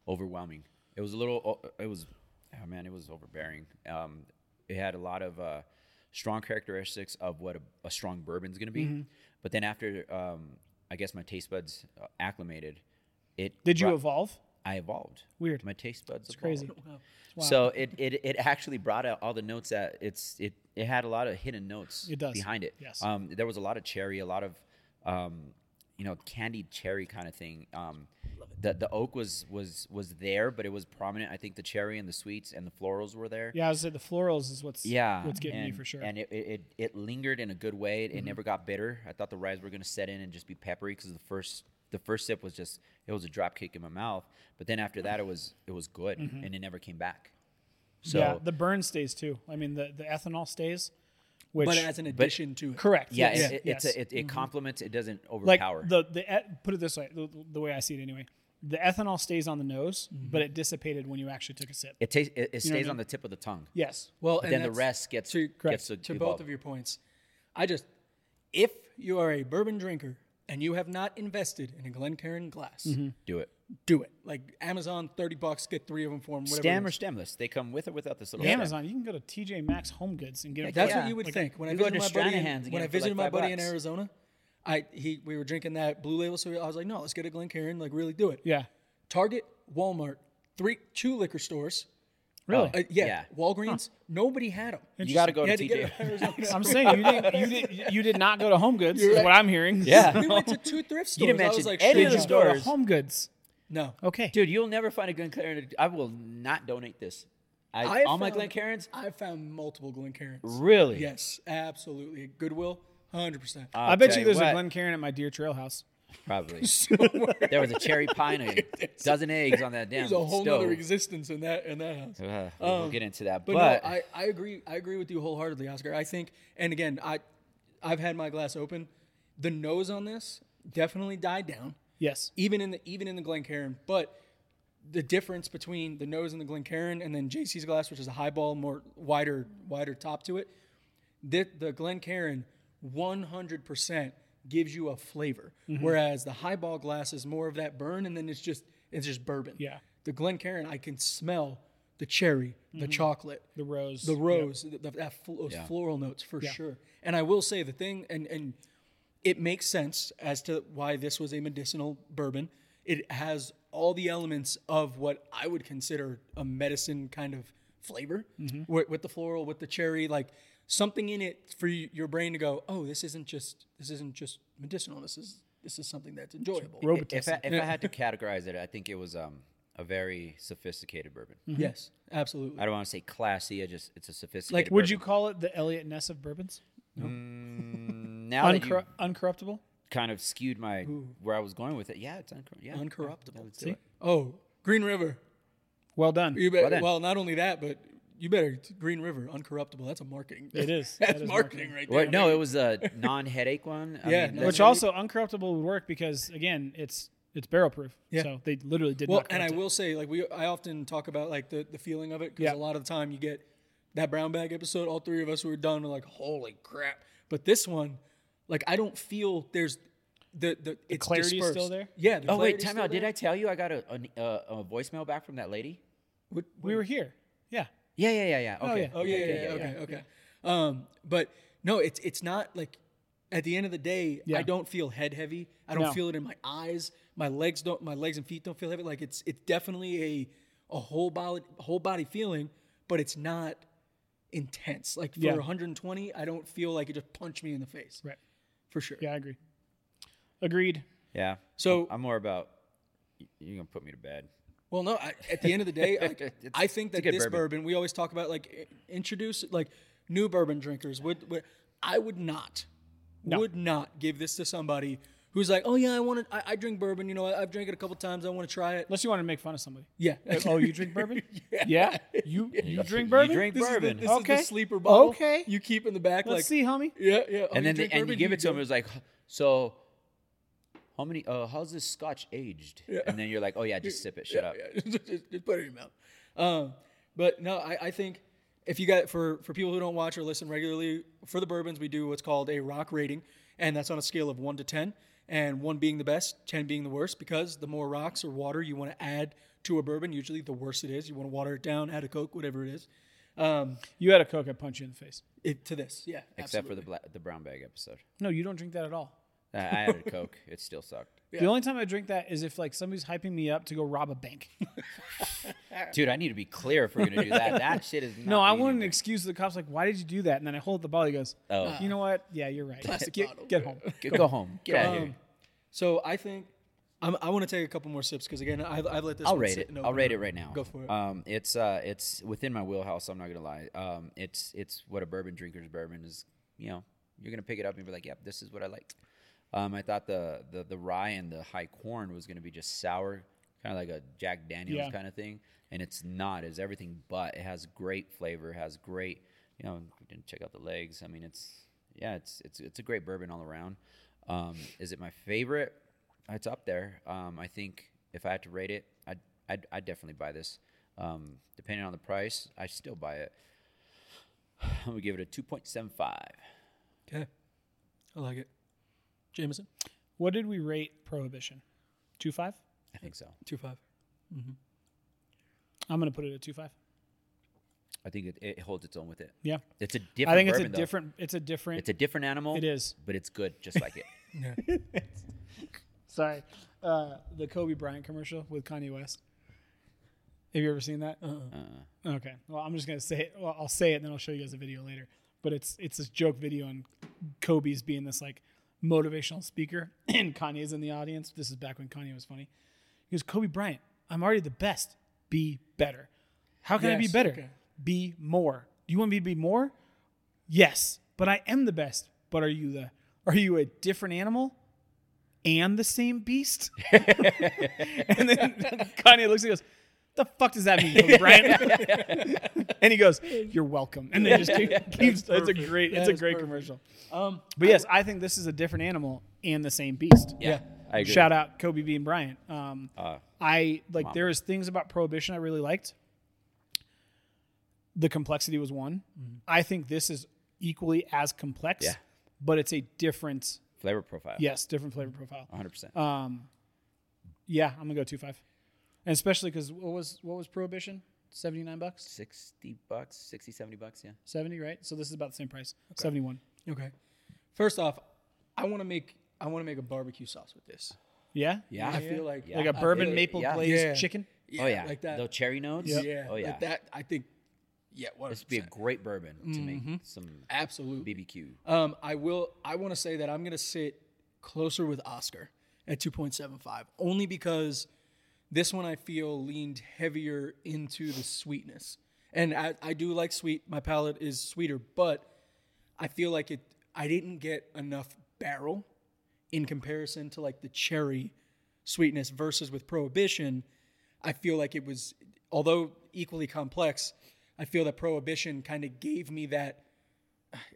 overwhelming. It was a little. It was, oh man, it was overbearing. Um, it had a lot of uh, strong characteristics of what a, a strong is gonna be. Mm-hmm. But then after, um, I guess my taste buds uh, acclimated. It Did you brought- evolve? I evolved. Weird. My taste buds. It's crazy. So it, it it actually brought out all the notes that it's it it had a lot of hidden notes It does. behind it. Yes. Um, there was a lot of cherry, a lot of um, you know, candied cherry kind of thing. Um, the the oak was was was there, but it was prominent. I think the cherry and the sweets and the florals were there. Yeah, I was say the florals is what's Yeah, what's getting and, me for sure. Mm-hmm. And it, it, it, lingered in a good way. It, it never got bitter. I thought the rye were going to set in and just be peppery because the first the first sip was just it was a drop kick in my mouth. But then after that, it was it was good and it never came back. So Mm-hmm. yeah, the burn stays too. I mean, the the ethanol stays, which but as an addition to it. correct. Yeah, yes, it, it, yes. it's a, it, it complements. It doesn't like overpower. the the e- put it this way, the, the way I see it anyway. The ethanol stays on the nose, mm-hmm. but it dissipated when you actually took a sip. it tastes. It, it know I stays mean? on the tip of the tongue. yes. Well, and then the rest gets to, gets to, to both of your points. I just, if you are a bourbon drinker and you have not invested in a Glencairn glass, Mm-hmm. do it. do it. Like Amazon, thirty bucks, get three of them for them. Whatever. Stem or is. stemless? They come with or without this little. stem. Amazon, you can go to TJ Maxx Home Goods and get them. That's Yeah. what you would Like, think. When I you go visited to my buddy, in, Stranahan's and when get I it for, like, visited my five buddy in bucks. Arizona, I he we were drinking that Blue Label, so I was like, no, let's get a Glencairn. Like, really do it. Yeah. Target, Walmart, three, two liquor stores. Really? Uh, yeah, Yeah. Walgreens. Nobody had them. You got to go to had TJ. it at Arizona. I'm saying you didn't you did you did not go to Home Goods. Is right. what I'm hearing. Yeah. we went to two thrift stores. You didn't I was mention like, any of the up. Go to stores. Home Goods. No. Okay. Dude, you'll never find a Glencairn. I will not donate this. I, I all my found- Glencairns. I found multiple Glencairns. Really? Yes, absolutely. Goodwill, hundred percent. I'll I bet you there's what, a Glencairn at my Deer Trail house. Probably. there was a cherry pie and a dozen eggs on that damn There's a whole stove. nother existence in that in that house. Uh, we'll get into that, But, but, no, I, I agree. I agree with you wholeheartedly, Oscar. I think, and again, I I've had my glass open. The nose on this definitely died down, Yes. even in the even in the Glencairn. But the difference between the nose and the Glencairn, and then JC's glass, which is a highball, more wider wider top to it, the the Glencairn, 100% gives you a flavor, Mm-hmm. whereas the highball glass is more of that burn, and then it's just it's just bourbon. Yeah. The Glencairn, I can smell the cherry, the chocolate, The rose. the rose, th- th- that fl- those Yeah. floral notes for Yeah. sure. And I will say the thing, and and it makes sense as to why this was a medicinal bourbon. It has all the elements of what I would consider a medicine kind of flavor, Mm-hmm. with, with the floral, with the cherry, like something in it for your brain to go, oh, this isn't just this isn't just medicinal. This is this is something that's enjoyable. if I, if I had to categorize it, I think it was um, a very sophisticated bourbon. Yes, absolutely. I don't want to say classy. I just it's a sophisticated. Like, Would you call it the Eliot Ness of bourbons? Mm, now that Uncor- uncorruptible? kind of skewed my where I was going with it? Yeah, it's uncor- yeah, Uncorruptible. let's do it. Oh, Green River. Well done. You better, Well well, not only that, but you better Green River, uncorruptible. That's a marketing. It is. That's That is marketing, marketing. right there. Well, no, it was a non-headache one. I Yeah, mean, no, Which also uncorruptible would work because again, it's it's barrel proof. Yeah. So they literally did Well, not. and I it. will say, like we, I often talk about like the, the feeling of it because Yeah. a lot of the time you get that brown bag episode. All three of us who were done are like, holy crap! But this one, like, I don't feel there's the the, it's clarity is still there? Yeah. The Oh wait, clarity's time still out. Did. I tell you I got a a, a, uh, a voicemail back from that lady? What- we were here. Yeah. Yeah, yeah, yeah, yeah. Okay. yeah. Oh yeah, yeah, yeah, okay, okay. Um, but no, it's it's not like at the end of the day, Yeah. I don't feel head heavy. I don't No. feel it in my eyes. My legs don't. My legs and feet don't feel heavy. Like it's it's definitely a a whole body whole body feeling, but it's not intense. Like for Yeah. 120, I don't feel like it just punched me in the face. Right. For sure. Yeah, I agree. Agreed. Yeah. So- I'm, I'm more about y- you're gonna put me to bed. Well, no. I, at the end of the day, like, It's- I think that this bourbon. bourbon. we always talk about like introduce like new bourbon drinkers. Would, would I would not No. would not give this to somebody who's like, oh yeah, I want to. I, I drink bourbon. You know, I, I've drank it a couple times. I want to try it. Unless you want to make fun of somebody. Yeah. Oh, you drink bourbon? Yeah. You you drink bourbon? You drink This is the- bourbon. this is the sleeper bottle. Okay. You keep in the back Let's like. see, homie. Yeah, yeah. Oh, and then drink they, and you give it to him. It was like, so how many? Uh, how's this Scotch aged? And then you're like, oh yeah, just sip it. Shut yeah, up. Yeah. just, just- just put it in your mouth. Um, but no, I, I think if you got for for people who don't watch or listen regularly for the bourbons, we do what's called a rock rating, and that's on a scale of one to ten, and one being the best, ten being the worst, because the more rocks or water you want to add to a bourbon, usually the worse it is. You want to water it down, add a Coke, whatever it is. Um, You had a Coke, I'd punch you in the face. it, to this, yeah, Except for the bla- the brown bag episode. No, you don't drink that at all. I, I added a Coke. It still sucked. The only time I drink that is if like somebody's hyping me up to go rob a bank. Dude, I need to be clear if we're gonna do that. That shit is not no, I me want an anymore. excuse to the cops like, why did you do that? And then I hold the bottle. He goes, Oh. you know what? Yeah, you're right. Plastic get, bottle. get home. Go- Go home. Get out of here. Um, So I think I'm, I want to take a couple more sips because again, I've, I've let this. I'll one rate sit it. and I'll open rate up. it right now. Go for it. Um, it's uh, it's within my wheelhouse. I'm not gonna lie. Um, it's it's what a bourbon drinker's bourbon is. You know, you're gonna pick it up and be like, "Yep, this is what I like." Um, I thought the the the rye and the high corn was gonna be just sour, kind of like a Jack Daniels Yeah. kind of thing, and it's not. It's everything but. It has great flavor. Has great you know, we didn't check out the legs. I mean, it's yeah, it's it's it's a great bourbon all around. Um, is it my favorite? It's up there. Um, I think if I had to rate it, I'd I'd, I'd definitely buy this. Um, depending on the price, I still buy it. I'm gonna give it a two point seven five. Okay. I like it. Jameson, What did we rate Prohibition? Two five. I think so. two five. I'm gonna put it at two five. I think it, it holds its own with it. Yeah, It's a different. I think it's a though. different. It's a different. It's a different animal. It is. but it's good, just like it. Yeah. Sorry, uh, the Kobe Bryant commercial with Kanye West. Have you ever seen that? Uh, Okay. Well, I'm just gonna say it. Well, I'll say it, and then I'll show you guys a video later. But it's it's this joke video on Kobe's being this like motivational speaker, and Kanye's in the audience. This is back when Kanye was funny. He goes, "Kobe Bryant, I'm already the best. Be better. How can I be better? okay. Be more. Do you want me to be more? Yes, but I am the best. But are you the? Are you a different animal?" And the same beast, and then Kanye looks and goes, "The fuck does that mean, Kobe Bryant?" and he goes, "You're welcome." And then just keep, keeps. It's a great. That It's a great perfect. commercial. Um, But yes, I think this is a different animal and the same beast. yeah, I agree. Shout out Kobe Bean Bryant. Um, Uh, I like Mama. there is things about Prohibition I really liked. The complexity was one. I think this is equally as complex, Yeah. but it's a different. flavor profile. Yes, different flavor profile. 100. percent Um, yeah, I'm gonna go two five, and especially because what was what was Prohibition? Seventy nine bucks, 60 bucks, 60, 70 bucks. Yeah. seventy, right? So this is about the same price, seventy one. okay. First off, I want to make I want to make a barbecue sauce with this. Yeah, Yeah. I feel like Yeah. like a bourbon feel- maple yeah. glazed Yeah. chicken. oh yeah. like that. The cherry notes. Yeah. Oh yeah. Like that. I think. Yeah. What a. This would be a great bourbon to make some absolute BBQ. Um, I will. I want to say that I'm going to sit closer with Oscar at 2.75, only because this one I feel leaned heavier into the sweetness, and I, I do like sweet. My palate is sweeter, but I feel like it. I didn't get enough barrel in comparison to like the cherry sweetness versus with Prohibition. I feel like it was, although equally complex, I feel that Prohibition kind of gave me that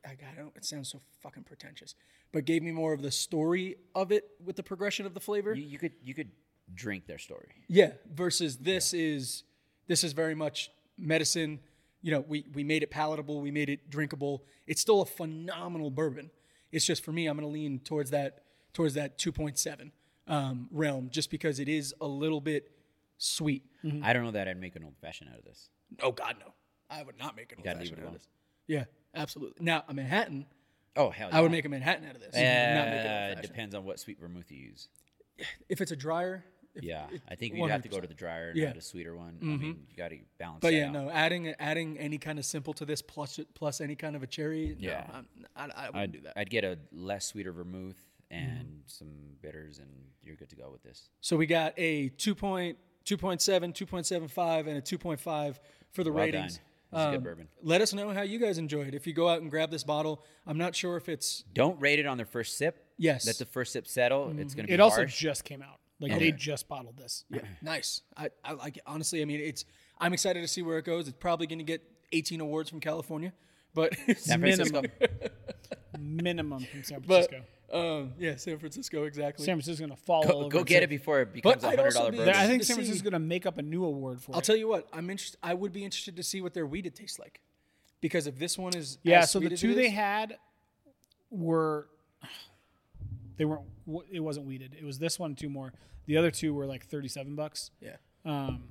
I, I don't. It sounds so fucking pretentious, but gave me more of the story of it with the progression of the flavor. You, you could you could drink their story. Yeah. Versus this is this is very much medicine. You know, we we made it palatable. We made it drinkable. It's still a phenomenal bourbon. It's just for me, I'm to lean towards that towards that 2.7 um, realm, just because it is a little bit sweet. I don't know that I'd make an old fashioned out of this. Oh God, no! I would not make an old fashioned out of this. Yeah, absolutely. Now a Manhattan, Oh hell yeah. I would make a Manhattan out of this. not make an Uh, depends on what sweet vermouth you use. if it's a dryer. If, Yeah, I think you'd have to go to the dryer and Yeah. Mm-hmm. add a sweeter one. I mean, you got to balance. But yeah, out. no, adding adding any kind of simple to this plus plus any kind of a cherry. no, Yeah. I'm, I, I wouldn't I'd, do that. I'd get a less sweeter vermouth and Mm-hmm. some bitters, and you're good to go with this. so we got a 2.2.7, 2.75, and a 2.5 for the Well ratings. done. This is good Um, bourbon. Let us know how you guys enjoyed. It if you go out and grab this bottle, I'm not sure if it's Don't rate it on their first sip. Yes. Let the first sip settle. It's going to be It also harsh. just came out. Like And- they just bottled this. Yeah. Nice. I, I like it. Honestly, I mean, it's. I'm excited to see where it goes. It's probably going to get 18 awards from California, but San Francisco. Minimum. Minimum from San but Francisco. um, yeah, San Francisco exactly. San Francisco's gonna fall all Go, over. go get it before it becomes a I'd hundred also dollar be bourbon. I think to San Francisco's gonna make up a new award for it. I'll tell you what. I'm interested. I would be interested to see what their wheated tastes like, because if this one is yeah, as so the sweet as two they had were they weren't. It wasn't wheated. It was this one, and two more. The other two were like thirty-seven bucks. yeah, Um,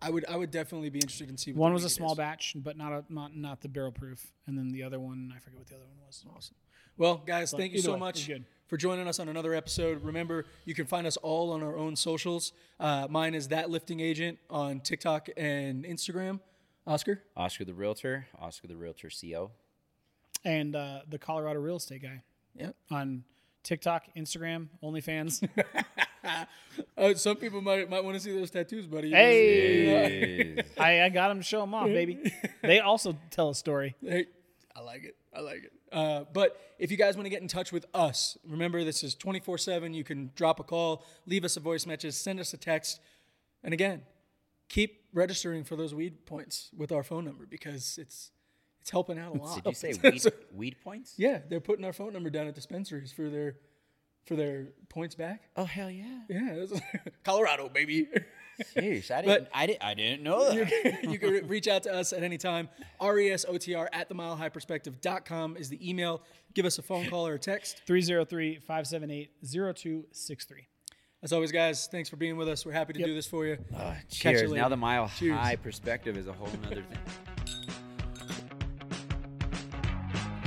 I would I would definitely be interested in see. What one was a small is. batch, but not a not not the barrel proof. And then the other one, I forget what the other one was. Awesome. Well, guys, thank you so way, much for joining us on another episode. Remember, you can find us all on our own socials. Uh, mine is that lifting agent on TikTok and Instagram. Oscar. Oscar the Realtor, Oscar the Realtor CO. And uh, the Colorado real estate guy Yeah. on TikTok, Instagram, OnlyFans. Uh, some people might might want to see those tattoos, buddy. hey, I, I got them to show them off, baby. They also tell a story. Hey, I like it. I like it. Uh, but if you guys want to get in touch with us, remember this is 24 7. You can drop a call, leave us a voice message, send us a text. And again, keep registering for those weed points with our phone number because it's It's helping out a lot. Did you say weed, weed points? Yeah, they're putting our phone number down at dispensaries for their for their points back. Oh hell yeah! Yeah, it's- Colorado, baby. Jeez, I But- didn't, I didn't, I didn't know you, that. can, you can reach out to us at any time. RESOTR at the milehighperspective.com is the email. Give us a phone call or a text. 303 578 0263. As always, guys, thanks for being with us. We're happy to do this for you. Uh, Catch you cheers. later. Now the mile Cheers. high perspective is a whole nother thing.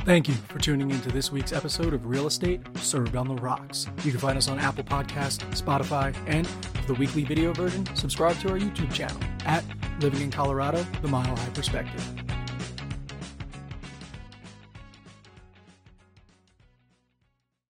Thank you for tuning into this week's episode of Real Estate Served on the Rocks. You can find us on Apple Podcast, Spotify, and for the weekly video version, subscribe to our YouTube channel at Living in Colorado, The Mile High Perspective.